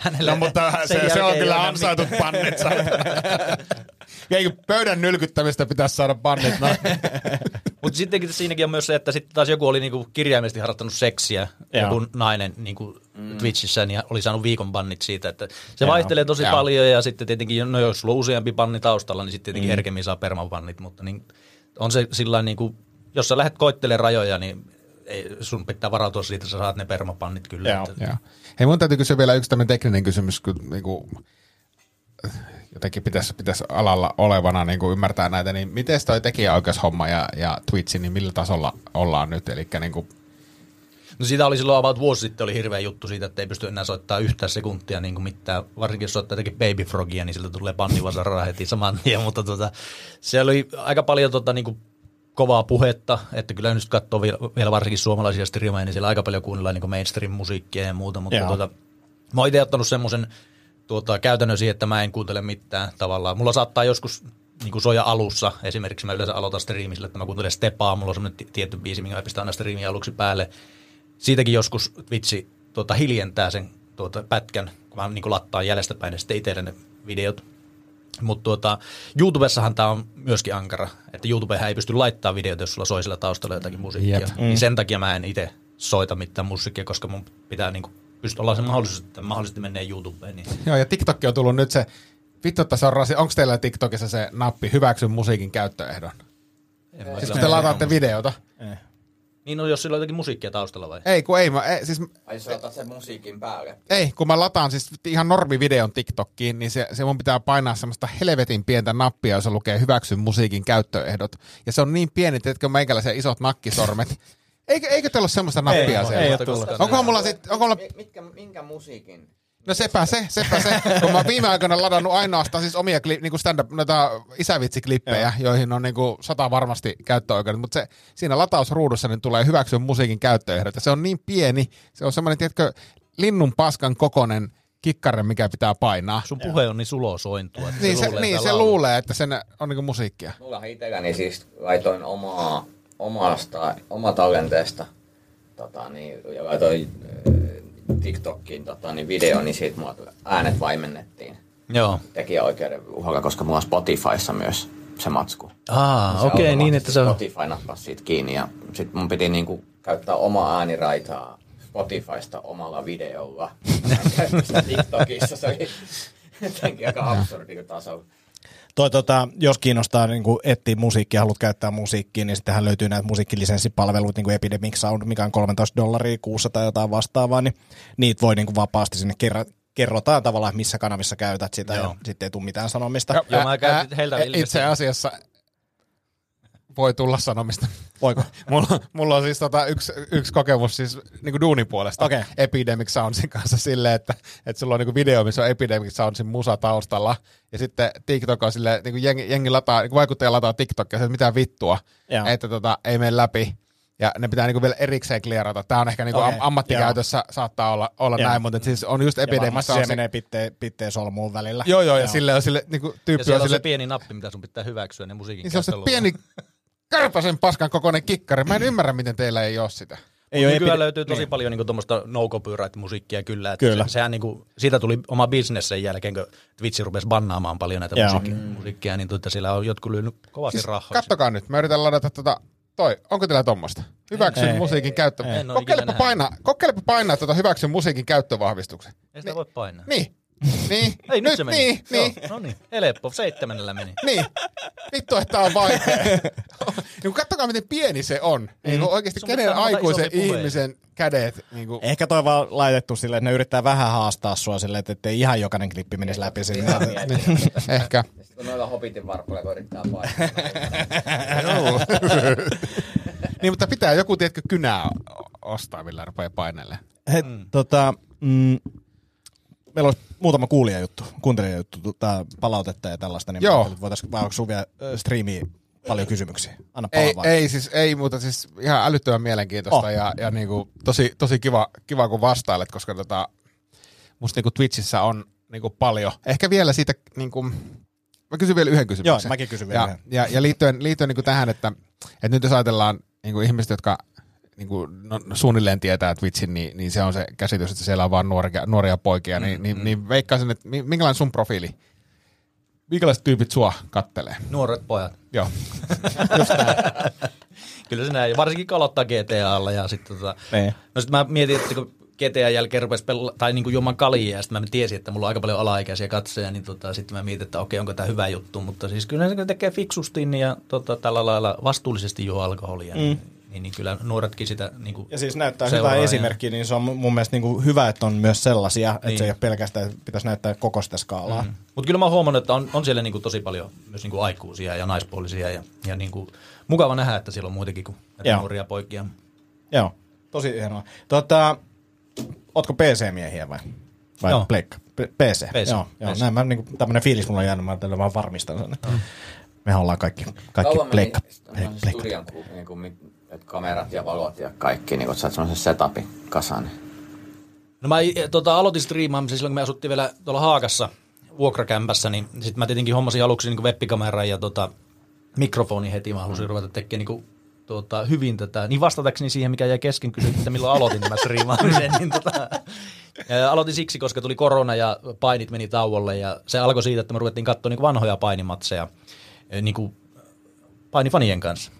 Speaker 6: Hänelle
Speaker 7: No mutta se, se on kyllä ansaitut bannit. Eikö pöydän nylkyttämistä pitäisi saada bannit? No.
Speaker 6: Mutta sittenkin siinäkin on myös se, että sitten taas joku oli niinku kirjaimellisesti harrastanut seksiä,
Speaker 5: Joo.
Speaker 6: joku nainen niinku mm. Twitchissä, niin oli saanut viikon bannit siitä. Että se
Speaker 5: Joo.
Speaker 6: vaihtelee tosi
Speaker 7: Joo.
Speaker 6: paljon ja sitten tietenkin, no jos sulla on useampi banni taustalla, niin sitten tietenkin
Speaker 5: Mm.
Speaker 6: herkemmin saa permabannit, mutta niin on se sillä niinku, jos sä lähdet koittelemaan rajoja, niin ei, sun pitää varautua siitä, että sä saat ne permapannit kyllä.
Speaker 5: Joo.
Speaker 6: Että,
Speaker 7: Joo. Hei, mun täytyy kysyä vielä yksi tämmöinen tekninen kysymys, kun niinku, jotenkin pitäisi, pitäisi alalla olevana niin kuin ymmärtää näitä, niin miten toi tekijäoikeushomma ja, ja Twitch, niin millä tasolla ollaan nyt? Eli niin kuin,
Speaker 6: No siitä oli silloin about vuosi sitten oli hirveä juttu siitä, että ei pysty enää soittaa yhtään sekuntia niin kuin mitään. Varsinkin jos soittaa jotenkin Baby Frogia, niin siltä tulee bannivasaraa heti saman tien. Mutta tota, siellä oli aika paljon tota, niin kuin kovaa puhetta, että kyllä nyt katsoo vielä, varsinkin suomalaisia striimejä, niin siellä aika paljon kuunnellaan niin kuin mainstream-musiikkia ja muuta. Mutta tota, mä oon itse ottanut semmoisen tuota, käytännön siihen, että mä en kuuntele mitään tavallaan. Mulla saattaa joskus niin kuin soja alussa, esimerkiksi mä yleensä aloitan striimisillä, että mä kuuntelen Stepaa, mulla on semmoinen ti- tietty biisi, minkä mä pistän aina striimin aluksi päälle. Siitäkin joskus Twitchi tuota, hiljentää sen tuota, pätkän, kun mä niin lattaan jäljestä päin ja sitten itselle ne videot. Mutta tuota, YouTubessahan tämä on myöskin ankara, että YouTubehän ei pysty laittamaan videoita, jos sulla soi sillä taustalla jotakin musiikkia.
Speaker 7: Jep.
Speaker 6: Mm. Niin sen takia mä en itse soita mitään musiikkia, koska mun pitää niin pystyä olla se mahdollisuus, että mahdollisesti menee YouTubeen. Niin.
Speaker 7: Joo, ja TikTok on tullut nyt se, vittu, että se on rasi, onko teillä TikTokissa se nappi hyväksy musiikin käyttöehdon?
Speaker 6: En
Speaker 7: Siis kun te lataatte videota.
Speaker 6: Niin no, jos sillä on jotakin musiikkia taustalla vai?
Speaker 7: Ei, kun ei, mä, ei, siis
Speaker 4: Ai sä otat sen musiikin päälle.
Speaker 7: Ei, kun mä lataan siis ihan normivideon TikTokkiin, niin se, se mun pitää painaa semmoista helvetin pientä nappia, jossa lukee hyväksy musiikin käyttöehdot. Ja se on niin pieni, että meikäläisiä isot nakkisormet. Eikö, eikö teillä ole semmoista nappia
Speaker 5: Ei,
Speaker 7: siellä?
Speaker 5: ei tullut.
Speaker 7: Onkohan mulla sit, onko mulla,
Speaker 4: Mitkä, minkä musiikin?
Speaker 7: No sepä se, sepä se, kun mä oon viime aikoina ladannut ainoastaan siis omia kli, niinku stand-up, noita isävitsiklippejä, joihin on niinku sata varmasti käyttöoikeudet, mutta se, siinä latausruudussa niin tulee hyväksyä musiikin käyttöehdot, ja se on niin pieni, se on semmoinen, tiedätkö, linnun paskan kokonen kikkare, mikä pitää painaa.
Speaker 6: Sun puhe on niin sulosointua. että
Speaker 7: Niin se,
Speaker 6: luulee,
Speaker 7: niin,
Speaker 6: että
Speaker 7: se luulee, että sen on niinku musiikkia.
Speaker 4: Mulla itselläni siis laitoin omaa, omasta, oma tallenteesta tota, niin, ja laitoin TikTokkiin tota, niin video, niin siitä mulla äänet vaimennettiin
Speaker 6: Joo.
Speaker 4: tekijäoikeuden uhalla, koska mulla on Spotifyssa myös se matsku.
Speaker 6: Aa,
Speaker 4: Se
Speaker 6: okei, niin että se on...
Speaker 4: Spotify nappasi siitä kiinni ja sit mun piti niinku käyttää omaa ääniraitaa Spotifysta omalla videolla. TikTokissa se oli jotenkin aika absurdi tasolla.
Speaker 5: Toi, tota, jos kiinnostaa niin etsiä musiikkia, haluat käyttää musiikkia, niin sittenhän löytyy näitä musiikkilisenssipalveluita, niin kuin Epidemic Sound, mikä on 13 dollaria kuussa tai jotain vastaavaa, niin niitä voi niin kuin vapaasti sinne kerran kerrotaan tavallaan, missä kanavissa käytät sitä
Speaker 6: Joo.
Speaker 5: ja sitten ei tule mitään sanomista.
Speaker 7: Ja-
Speaker 6: Joo, mä
Speaker 7: ä-
Speaker 6: käytin heiltä
Speaker 7: ä- Itse asiassa voi tulla sanomista.
Speaker 5: Voiko?
Speaker 7: mulla, mulla on siis tota yksi, yksi kokemus siis niinku duunin puolesta
Speaker 5: Okei.
Speaker 7: Epidemic Soundsin kanssa silleen, että, että sulla on niinku video, missä on Epidemic Soundsin musa taustalla, ja sitten TikTok on silleen, niinku jengi, jengi lataa, niinku vaikuttaja lataa TikTokia, se mitä vittua,
Speaker 5: Joo.
Speaker 7: että tota, ei mene läpi. Ja ne pitää niinku vielä erikseen clearata. Tämä on ehkä niinku
Speaker 5: Okei,
Speaker 7: am- ammattikäytössä saattaa olla, olla
Speaker 5: Joo.
Speaker 7: näin, mutta siis on just
Speaker 5: Ja
Speaker 7: Epidemic
Speaker 5: varmasti se menee pitteen, pitteen solmuun välillä.
Speaker 7: Joo, joo, ja sille on sille, niinku,
Speaker 6: Ja
Speaker 7: tyyppi
Speaker 6: siellä
Speaker 7: on
Speaker 6: on se
Speaker 7: sille,
Speaker 6: pieni nappi, mitä sun pitää hyväksyä, ne musiikin
Speaker 7: niin se on se pieni kärpäsen paskan kokoinen kikkari. Mä en ymmärrä, miten teillä ei ole sitä.
Speaker 5: Ei ole
Speaker 6: Nykyään
Speaker 5: epi-
Speaker 6: löytyy tosi
Speaker 5: niin.
Speaker 6: paljon niinku tuommoista no copyright-musiikkia kyllä. Että
Speaker 5: Kyllä.
Speaker 6: Se, sehän niinku, siitä tuli oma bisnes sen jälkeen, kun Twitch rupesi bannaamaan paljon näitä
Speaker 5: Joo.
Speaker 6: musiikkia, musiikkia, niin tuota, siellä on jotkut lyönyt kovasti
Speaker 7: Siis,
Speaker 6: rahaa.
Speaker 7: kattokaa nyt, mä yritän ladata tota, toi, onko teillä tommosta? Hyväksyn
Speaker 5: Ei.
Speaker 7: musiikin käyttö. Kokeilepa painaa, kokeilepa painaa tota hyväksyn musiikin käyttövahvistuksen.
Speaker 6: Ei sitä voi painaa.
Speaker 7: Niin. Niin.
Speaker 6: Ei, nyt, se meni.
Speaker 7: Niin, niin,
Speaker 6: no niin, helppo, seitsemännellä meni.
Speaker 7: niin. Vittu, että tää on vaikea. niin kattokaa, miten pieni se on. Niin oikeasti
Speaker 6: Sun
Speaker 7: kenen aikuisen ihmisen kädet. Niin kuin,
Speaker 5: Ehkä toi vaan laitettu silleen, että ne yrittää vähän haastaa sua silleen, että ettei ihan jokainen klippi menisi läpi sinne.
Speaker 7: ehkä.
Speaker 4: Ja sitten kun noilla Hobbitin varpuilla kun yrittää painaa.
Speaker 7: Niin, mutta pitää joku, tiedätkö, kynää ostaa, millä rupeaa painelle.
Speaker 5: He, tota, mm, meillä olisi muutama kuulijajuttu, kuuntelijajuttu, tota, palautetta ja tällaista, niin
Speaker 7: Joo.
Speaker 5: voitaisiin, vai onko sun vielä striimiä paljon kysymyksiä? Anna palaa
Speaker 7: Ei,
Speaker 5: vaan.
Speaker 7: ei, siis, ei, mutta siis ihan älyttömän mielenkiintoista
Speaker 5: Oh.
Speaker 7: ja, ja niinku, tosi, tosi kiva, kiva, kun vastailet, koska tota, musta niinku Twitchissä on niinku paljon. Ehkä vielä siitä, niinku, mä kysyn vielä yhden kysymyksen.
Speaker 5: Joo, mäkin kysyn vielä
Speaker 7: ja,
Speaker 5: yhden.
Speaker 7: ja, ja liittyen, liittyen niinku tähän, että, että nyt jos ajatellaan niinku ihmiset, jotka niinku, no, suunnilleen tietää Twitchin, niin, niin se on se käsitys, että siellä on vaan nuoria, nuoria poikia, niin, niin, niin veikkaisin, että mi- minkälainen sun profiili, minkälaiset tyypit sua kattelee?
Speaker 6: Nuoret pojat.
Speaker 7: Joo.
Speaker 6: Kyllä se näin, ja varsinkin kun aloittaa GTAlla ja sitten tota,
Speaker 5: Niin.
Speaker 6: no sit mä mietin, että kun GTA jälkeen rupesi pela- tai niinku juomaan kaljia, ja sitten mä tiesin, että mulla on aika paljon alaikäisiä katsoja, niin tota, sitten mä mietin, että okei, onko tämä hyvä juttu, mutta siis kyllä se tekee fiksusti niin ja tota, tällä lailla vastuullisesti juo alkoholia, mm. niin, niin, niin, kyllä nuoretkin sitä niinku
Speaker 5: Ja siis näyttää
Speaker 6: seuraa
Speaker 5: hyvä
Speaker 6: ja-
Speaker 5: esimerkki, niin se on mun mielestä niin kuin hyvä, että on myös sellaisia, että
Speaker 6: Niin.
Speaker 5: se ei ole pelkästään, että pitäisi näyttää koko sitä skaalaa. Mm.
Speaker 6: Mutta kyllä mä oon huomannut, että on, on siellä niinku tosi paljon myös niinku aikuisia ja naispuolisia ja, ja niinku, mukava nähdä, että siellä on muitakin kuin
Speaker 5: Joo.
Speaker 6: nuoria poikia.
Speaker 5: Joo, tosi hienoa. Tota, ootko PC-miehiä vai? Vai
Speaker 6: Joo.
Speaker 5: Pleikka? PC.
Speaker 6: PC.
Speaker 5: Joo, joo.
Speaker 6: PC.
Speaker 5: Näin mä, niin tämmönen fiilis mulla on jäänyt, mä tällä vaan varmistan sen. Mm. Mehän ollaan kaikki, kaikki
Speaker 4: Kauan
Speaker 5: pleikka.
Speaker 4: meni studion, kun, niin kuin, että kamerat ja valot ja kaikki, niin kun sä semmoisen setupin kasaan.
Speaker 6: No mä eh, tota, aloitin striimaamisen silloin, kun me asuttiin vielä tuolla Haakassa vuokrakämpässä, niin sitten mä tietenkin hommasin aluksi niin webbikameran ja tota, mikrofoni heti. Mä halusin ruveta tekemään niin tuota, hyvin tätä. Niin vastatakseni siihen, mikä jäi kesken kysyä, että milloin aloitin tämän striimaamisen, niin tota, Ja aloitin siksi, koska tuli korona ja painit meni tauolle ja se alkoi siitä, että me ruvettiin katsoa niin vanhoja painimatseja niin kuin painifanien kanssa.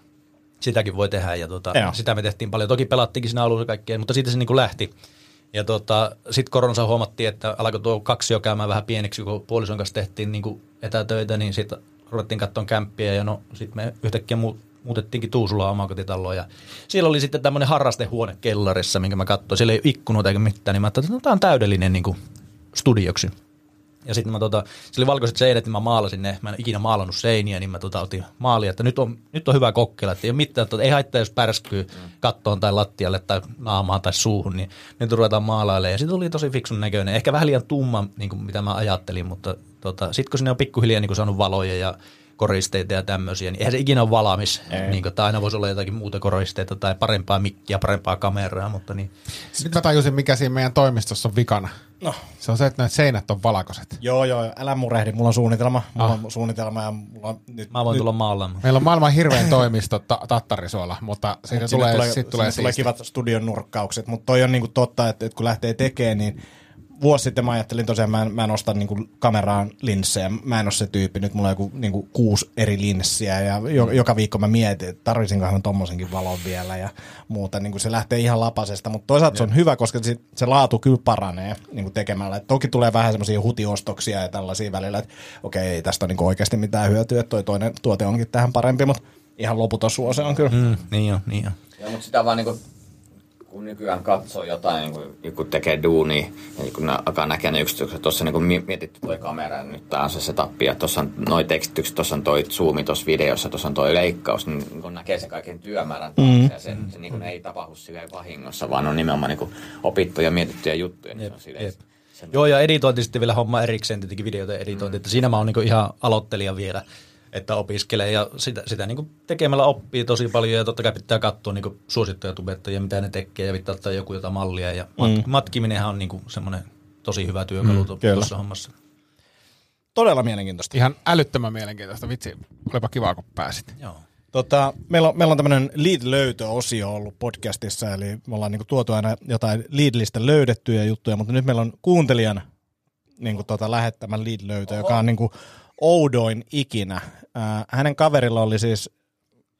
Speaker 6: Sitäkin voi tehdä ja tota,
Speaker 5: Joo.
Speaker 6: sitä me tehtiin paljon. Toki pelattiinkin siinä alussa kaikkea, mutta siitä se niin kuin lähti. Ja tota, sitten koronassa huomattiin, että alkoi tuo kaksi jo käymään vähän pieneksi, kun puolison kanssa tehtiin niin kuin etätöitä, niin sitten ruvettiin katsomaan kämppiä ja no sitten me yhtäkkiä mu- muutettiinkin Tuusulaan omakotitaloon ja siellä oli sitten tämmöinen harrastehuone kellarissa, minkä mä katsoin. Siellä ei ole ikkunoita eikä mitään, niin mä ajattelin, että no, tämä on täydellinen niin kuin studioksi. Ja sitten mä tota, se oli valkoiset seinät, niin mä maalasin ne. Mä en ikinä maalannut seiniä, niin mä tota otin maalia, että nyt on, nyt on hyvä kokeilla. Että ei ole mitään, että ei haittaa, jos pärskyy kattoon tai lattialle tai naamaan tai suuhun, niin nyt ruvetaan maalailemaan. Ja sitten oli tosi fiksun näköinen. Ehkä vähän liian tumma, niin kuin mitä mä ajattelin, mutta tota, sitten kun sinne on pikkuhiljaa niin kuin saanut valoja ja koristeita ja tämmöisiä, niin eihän se ikinä ole valmis. Niin kuin, tai aina voisi olla jotakin muuta koristeita tai parempaa mikkiä, parempaa kameraa, mutta niin.
Speaker 7: Sitten mä tajusin, mikä siinä meidän toimistossa on vikana.
Speaker 5: No.
Speaker 7: Se on se, että näitä seinät on valkoiset.
Speaker 5: Joo, joo, älä murehdi, mulla on suunnitelma. Mulla on suunnitelma ja mulla on nyt...
Speaker 6: Mä voin
Speaker 5: nyt,
Speaker 6: tulla maalaamaan.
Speaker 7: Meillä on maailman hirvein toimisto ta- Tattarisuolla, mutta siitä
Speaker 5: Sinne
Speaker 7: tulee,
Speaker 5: tulee,
Speaker 7: tulee,
Speaker 5: tulee kivat studion nurkkaukset, mutta toi on niinku totta, että, että kun lähtee tekemään, niin vuosi sitten mä ajattelin tosiaan, mä en, mä en osta niinku kameraan linssejä, mä en ole se tyyppi, nyt mulla on joku niinku kuusi eri linssiä ja jo, joka viikko mä mietin, että tarvisinkohan mä tommosenkin valon vielä ja muuta, niinku se lähtee ihan lapasesta, mutta toisaalta se on hyvä, koska se, se laatu kyllä paranee niinku tekemällä, et toki tulee vähän semmoisia hutiostoksia ja tällaisia välillä, että okei, ei tästä ole niinku oikeasti mitään hyötyä, että toi toinen tuote onkin tähän parempi, mutta ihan loputon suose on kyllä.
Speaker 6: Mm, niin on, niin on.
Speaker 4: Joo, mutta sitä vaan niinku, kun nykyään katsoo jotain, niin kun joku tekee duunia, ja kun ne alkaa näkeä ne yksityiset, tuossa niin mi- mietitty toi kamera, ja nyt tää on se setup, ja tuossa on noi tekstitykset, tuossa on toi zoomi tuossa videossa, tuossa on toi leikkaus, niin kun näkee se kaiken työmäärän taakse, ja se, se niin ei tapahdu silleen vahingossa, vaan on nimenomaan niin opittuja ja mietittyjä juttuja, niin se on silleen,
Speaker 6: Joo, ja editointi sitten vielä homma erikseen, tietenkin videoiden editointi, että siinä mä oon niinku ihan aloittelija vielä, että opiskelee ja sitä, sitä niinku tekemällä oppii tosi paljon ja totta kai pitää katsoa niinku suosittuja tubettajia, mitä ne tekee ja pitää ottaa joku jotain mallia ja mat, mm. matkiminenhan on niinku semmoinen tosi hyvä työkalu mm,
Speaker 5: kyllä.
Speaker 6: tuossa hommassa.
Speaker 5: Todella mielenkiintoista.
Speaker 7: Ihan älyttömän mielenkiintoista. Vitsi, olipa kiva, kun pääsit.
Speaker 6: Joo.
Speaker 5: Tota, meillä, on, meillä on tämmöinen Lead-löytö-osio ollut podcastissa, eli me ollaan niinku tuotu aina jotain Leadlistä löydettyjä juttuja, mutta nyt meillä on kuuntelijan niinku tota, lähettämän Lead-löytö, joka on niinku oudoin ikinä. Ää, hänen kaverilla oli siis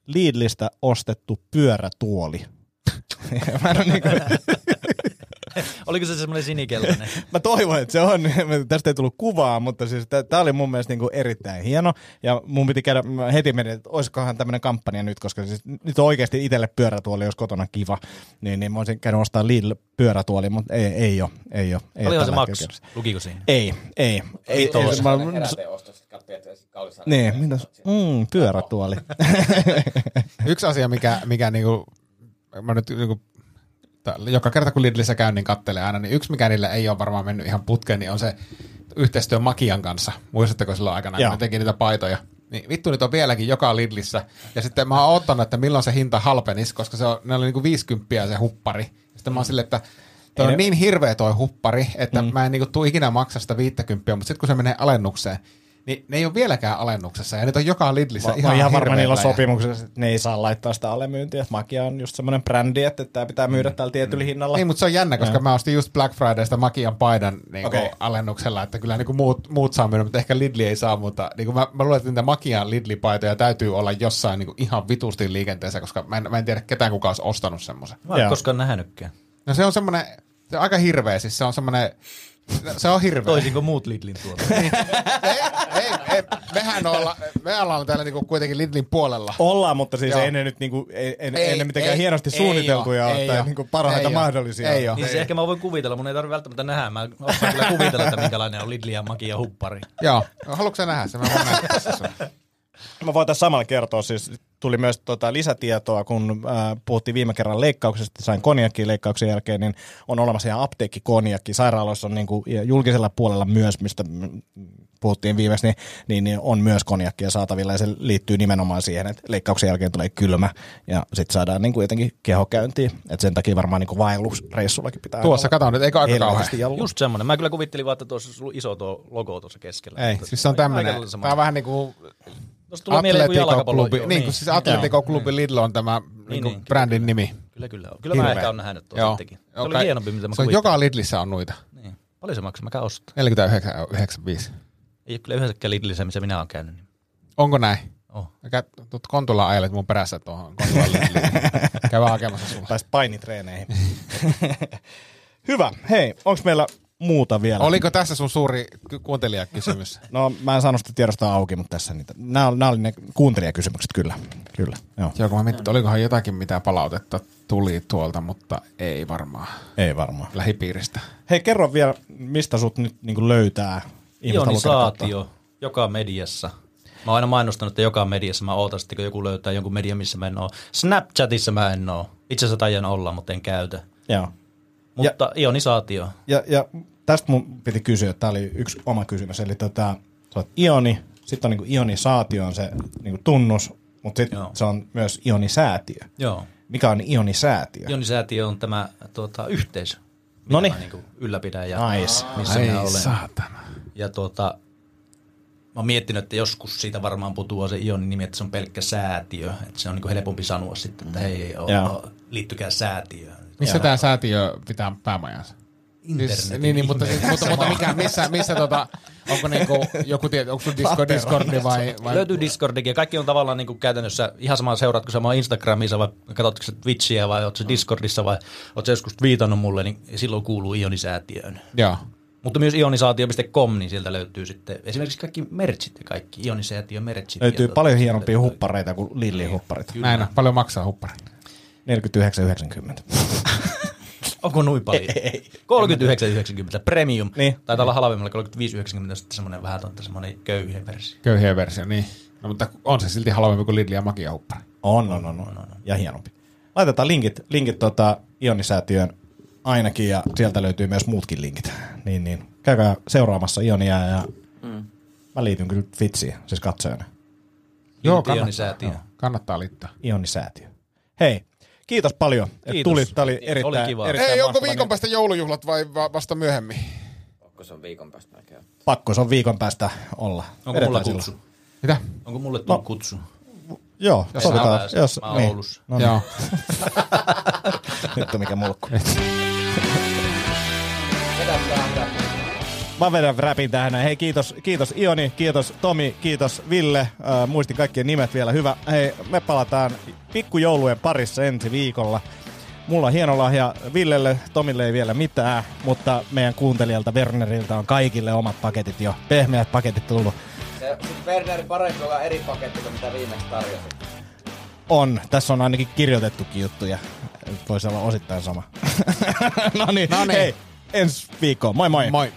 Speaker 5: Lidlistä ostettu pyörätuoli. Mä, en ole niinku,
Speaker 6: Oliko se semmoinen sinikeltainen?
Speaker 5: mä toivon, että se on. Tästä ei tullut kuvaa, mutta siis tämä oli mun mielestä niinku erittäin hieno. Ja mun piti käydä, mä heti menin, että olisikohan tämmöinen kampanja nyt, koska siis nyt on oikeasti itselle pyörätuoli, jos kotona kiva. Niin, niin mä olisin käynyt ostaa Lidl pyörätuoli, mutta ei, ei ole. Ei ole. Ei
Speaker 6: Olihan se
Speaker 5: tällä
Speaker 6: Max?
Speaker 5: hetkellä käytössä.
Speaker 6: Lukiko siinä?
Speaker 5: Ei, ei. ei, ei
Speaker 4: ei,
Speaker 5: se- mä-
Speaker 4: heräteostos, katsoin,
Speaker 5: niin, mitäs? Mm, pyörätuoli.
Speaker 7: Yksi asia, mikä, mikä niinku, mä nyt niinku, joka kerta kun Lidlissä käyn, niin kattelee aina, niin yksi mikä niille ei ole varmaan mennyt ihan putkeen, niin on se yhteistyö Makian kanssa. Muistatteko silloin aikana, kun ne teki niitä paitoja? Niin vittu niitä on vieläkin joka Lidlissä. Ja sitten mä oon ottanut, että milloin se hinta halpenisi, koska se on, ne oli niinku 50 se huppari. Sitten mä oon silleen, että toi on
Speaker 5: ne-
Speaker 7: niin hirveä toi huppari, että mm. mä en niinku tuu ikinä maksaa sitä 50, mutta sitten kun se menee alennukseen, niin ne ei ole vieläkään alennuksessa. Ja niitä on joka Lidlissä
Speaker 5: Mä,
Speaker 7: ihan,
Speaker 5: mä ihan varma niillä on sopimuksessa, että ne ei saa laittaa sitä alemyyntiä. Makia on just semmoinen brändi, että tämä pitää myydä tällä tietyllä hinnalla.
Speaker 7: Niin, mutta se on jännä, koska
Speaker 5: Joo.
Speaker 7: mä ostin just Black Fridaysta Makian paidan niin okay. alennuksella, että kyllä niin muut, muut saa myydä, mutta ehkä Lidli ei saa, mutta niin mä, mä luulen, että niitä Makian Lidli-paitoja täytyy olla jossain niin ihan vitusti liikenteessä, koska mä en, mä en tiedä ketään kukaan olisi ostanut semmoisen.
Speaker 6: Mä en koskaan nähnytkään.
Speaker 7: No se on semmoinen, se on aika hirveä, siis se on semmoinen, se on hirveä.
Speaker 6: Toisin kuin muut Lidlin
Speaker 7: ei, ei, ei, mehän olla, me ollaan täällä niin kuitenkin Lidlin puolella.
Speaker 5: Ollaan, mutta siis
Speaker 7: Joo.
Speaker 5: ei ne nyt niinku, ei, ei, ne mitenkään
Speaker 7: ei,
Speaker 5: hienosti
Speaker 7: ei
Speaker 5: suunniteltuja ole, tai niinku parhaita
Speaker 7: Ei
Speaker 5: mahdollisia.
Speaker 7: Ei oo.
Speaker 6: niin se ehkä mä voin kuvitella, mun ei tarvitse välttämättä nähdä. Mä osaan kyllä kuvitella, että minkälainen on Lidli ja Maki ja huppari.
Speaker 7: Joo, haluatko sä nähdä sen? Mä voin sulle.
Speaker 5: Mä voin tässä samalla kertoa, siis tuli myös tota lisätietoa, kun äh, puhuttiin viime kerran leikkauksesta, sain konjakkiin leikkauksen jälkeen, niin on olemassa ihan apteekkikonjakki. Sairaaloissa on niinku, ja julkisella puolella myös, mistä puhuttiin viimeksi, niin, niin, niin on myös konjakkia saatavilla ja se liittyy nimenomaan siihen, että leikkauksen jälkeen tulee kylmä ja sitten saadaan niinku jotenkin kehokäyntiin. Et sen takia varmaan niinku vaellusreissullakin pitää
Speaker 7: Tuossa,
Speaker 5: olla
Speaker 7: kato nyt, eikö aika kauhean?
Speaker 6: Just semmonen. Mä kyllä kuvittelin vaan, että tuossa iso tuo logo tuossa keskellä.
Speaker 7: Ei, siis se on tämmöinen, tää on vähän niin kuin
Speaker 6: Tuossa tulee mieleen joku jalkapallo.
Speaker 7: Klubi,
Speaker 6: joo,
Speaker 7: niin, kun siis Atletico Klubi Lidl on tämä niin,
Speaker 6: niin,
Speaker 7: niin, brändin nimi.
Speaker 6: Kyllä, kyllä. on. Kyllä mä
Speaker 5: Hirveä.
Speaker 6: ehkä on nähnyt tuon sittenkin. Se
Speaker 7: Joo,
Speaker 6: oli hienompi, mitä mä
Speaker 7: Se on, joka Lidlissä on noita.
Speaker 6: Niin. Paljon se maksaa? Mä käyn ostaa.
Speaker 7: 49,95.
Speaker 6: Ei ole kyllä yhdessäkään Lidlissä, missä minä olen käynyt. Niin.
Speaker 7: Onko näin?
Speaker 6: Oh.
Speaker 7: Mä käyn tuot Kontulla ajelet mun perässä tuohon Kontulan Lidliin. Käy vaan hakemassa sulla.
Speaker 5: Pääsit painitreeneihin. Hyvä. Hei, onko meillä muuta vielä?
Speaker 7: Oliko tässä sun suuri ky- kuuntelijakysymys?
Speaker 5: No mä en saanut sitä tiedostoa auki, mutta tässä niitä. Nämä, nämä oli ne kuuntelijakysymykset kyllä. Kyllä, joo.
Speaker 7: Joo, kun mä mietin, että olikohan jotakin mitä palautetta tuli tuolta, mutta ei varmaan
Speaker 5: Ei varmaan.
Speaker 7: lähipiiristä.
Speaker 5: Hei, kerro vielä, mistä sut nyt niin löytää.
Speaker 6: Ionisaatio joka mediassa. Mä oon aina mainostanut, että joka mediassa mä ootan sitten, kun joku löytää jonkun median, missä mä en oo. Snapchatissa mä en oo. Itse asiassa taian olla, mutta en käytä.
Speaker 5: Joo.
Speaker 6: Mutta ja, ionisaatio.
Speaker 5: Ja, ja tästä mun piti kysyä, tämä oli yksi oma kysymys, eli tota, sä oot ioni, sitten on niin ionisaatio on se niin tunnus, mutta sitten
Speaker 6: Joo.
Speaker 5: se on myös ionisäätiö.
Speaker 6: Joo.
Speaker 5: Mikä on ionisäätiö?
Speaker 6: Ionisäätiö on tämä tuota, yhteisö, mitä
Speaker 5: Noniin.
Speaker 6: mä niin ylläpidän ja
Speaker 5: Nice.
Speaker 6: missä
Speaker 7: Ai
Speaker 6: minä olen.
Speaker 7: saatana.
Speaker 6: Ja tuota, mä oon miettinyt, että joskus siitä varmaan putoaa se Ionin nimi, että se on pelkkä säätiö. Että se on niin helpompi sanoa sitten, että hei, o,
Speaker 5: Joo.
Speaker 6: o, liittykää säätiöön.
Speaker 7: Missä tämä säätiö pitää päämajansa?
Speaker 6: Internetin
Speaker 7: niin, niin, mutta,
Speaker 6: ihmeessä.
Speaker 7: mutta, mutta mikä, missä, missä tota, onko niinku joku, tie, onko sun Discord, Discordi vai, vai
Speaker 6: Löytyy Discordikin ja kaikki on tavallaan niin kuin käytännössä ihan sama seuraatko sä Instagramissa vai katsotko sä Twitchiä vai ootko sä Discordissa vai ootko sä joskus viitannut mulle, niin silloin kuuluu Ionisäätiöön.
Speaker 7: Joo.
Speaker 6: Mutta myös ionisaatio.com, niin sieltä löytyy sitten esimerkiksi kaikki merchit ja kaikki, ionisäätiö merchit.
Speaker 5: Löytyy
Speaker 6: ja tota-
Speaker 5: paljon hienompia huppareita kuin Lillin hupparit.
Speaker 7: Näin on. Paljon maksaa huppari.
Speaker 5: 49,90.
Speaker 6: Onko noin paljon? Ei. 39,90 premium.
Speaker 5: Niin.
Speaker 6: Taitaa olla halvemmalla 35,90 sitten semmoinen vähän tonta semmoinen köyhien versio.
Speaker 7: Köyhiä versio, niin. No, mutta on se silti halvempi kuin Lidl ja Magia huppari.
Speaker 5: On, on, on, on, on. Ja hienompi. Laitetaan linkit, linkit tota Ionisäätiön ainakin ja sieltä löytyy myös muutkin linkit. Niin, niin. Käykää seuraamassa Ionia ja mm. mä liityn kyllä Fitsiin, siis katsojana.
Speaker 7: Joo, kannattaa.
Speaker 6: Ionisäätiö.
Speaker 7: Joo, kannattaa liittyä.
Speaker 5: Ionisäätiö. Hei, kiitos paljon, että
Speaker 6: Kiitos.
Speaker 5: tulit. Tämä oli
Speaker 6: Oli
Speaker 5: erittäin,
Speaker 6: kiva.
Speaker 5: erittäin
Speaker 7: Ei, onko
Speaker 5: mahtava.
Speaker 7: viikon päästä joulujuhlat vai va- vasta myöhemmin?
Speaker 4: Onko se on viikon päästä melkein?
Speaker 5: Pakko se on viikon päästä olla.
Speaker 6: Onko
Speaker 5: Vedetään
Speaker 6: mulla
Speaker 5: silloin.
Speaker 6: kutsu?
Speaker 7: Mitä?
Speaker 6: Onko mulle tullut
Speaker 5: No.
Speaker 6: kutsu?
Speaker 5: Joo,
Speaker 6: Jos
Speaker 5: sovitaan.
Speaker 6: mä pääsen.
Speaker 5: Jos,
Speaker 6: Mä oon
Speaker 5: niin.
Speaker 6: Oulussa.
Speaker 5: No, niin.
Speaker 7: Joo.
Speaker 5: Nyt on mikä mulkku. Mä vedän räpin tähän. näin. Hei, kiitos, kiitos Ioni, kiitos Tomi, kiitos Ville. Äh, muistin kaikkien nimet vielä. Hyvä. Hei, me palataan pikkujoulujen parissa ensi viikolla. Mulla on hieno lahja Villelle, Tomille ei vielä mitään, mutta meidän kuuntelijalta Werneriltä on kaikille omat paketit jo. Pehmeät paketit tullut.
Speaker 4: Se, sit Werneri parempi olla eri paketti kuin mitä viimeksi tarjosit.
Speaker 5: On. Tässä on ainakin kirjoitettukin juttuja. Voisi olla osittain sama. no niin,
Speaker 7: Noniin.
Speaker 5: hei, ensi viikkoon. Moi moi.
Speaker 7: Moi.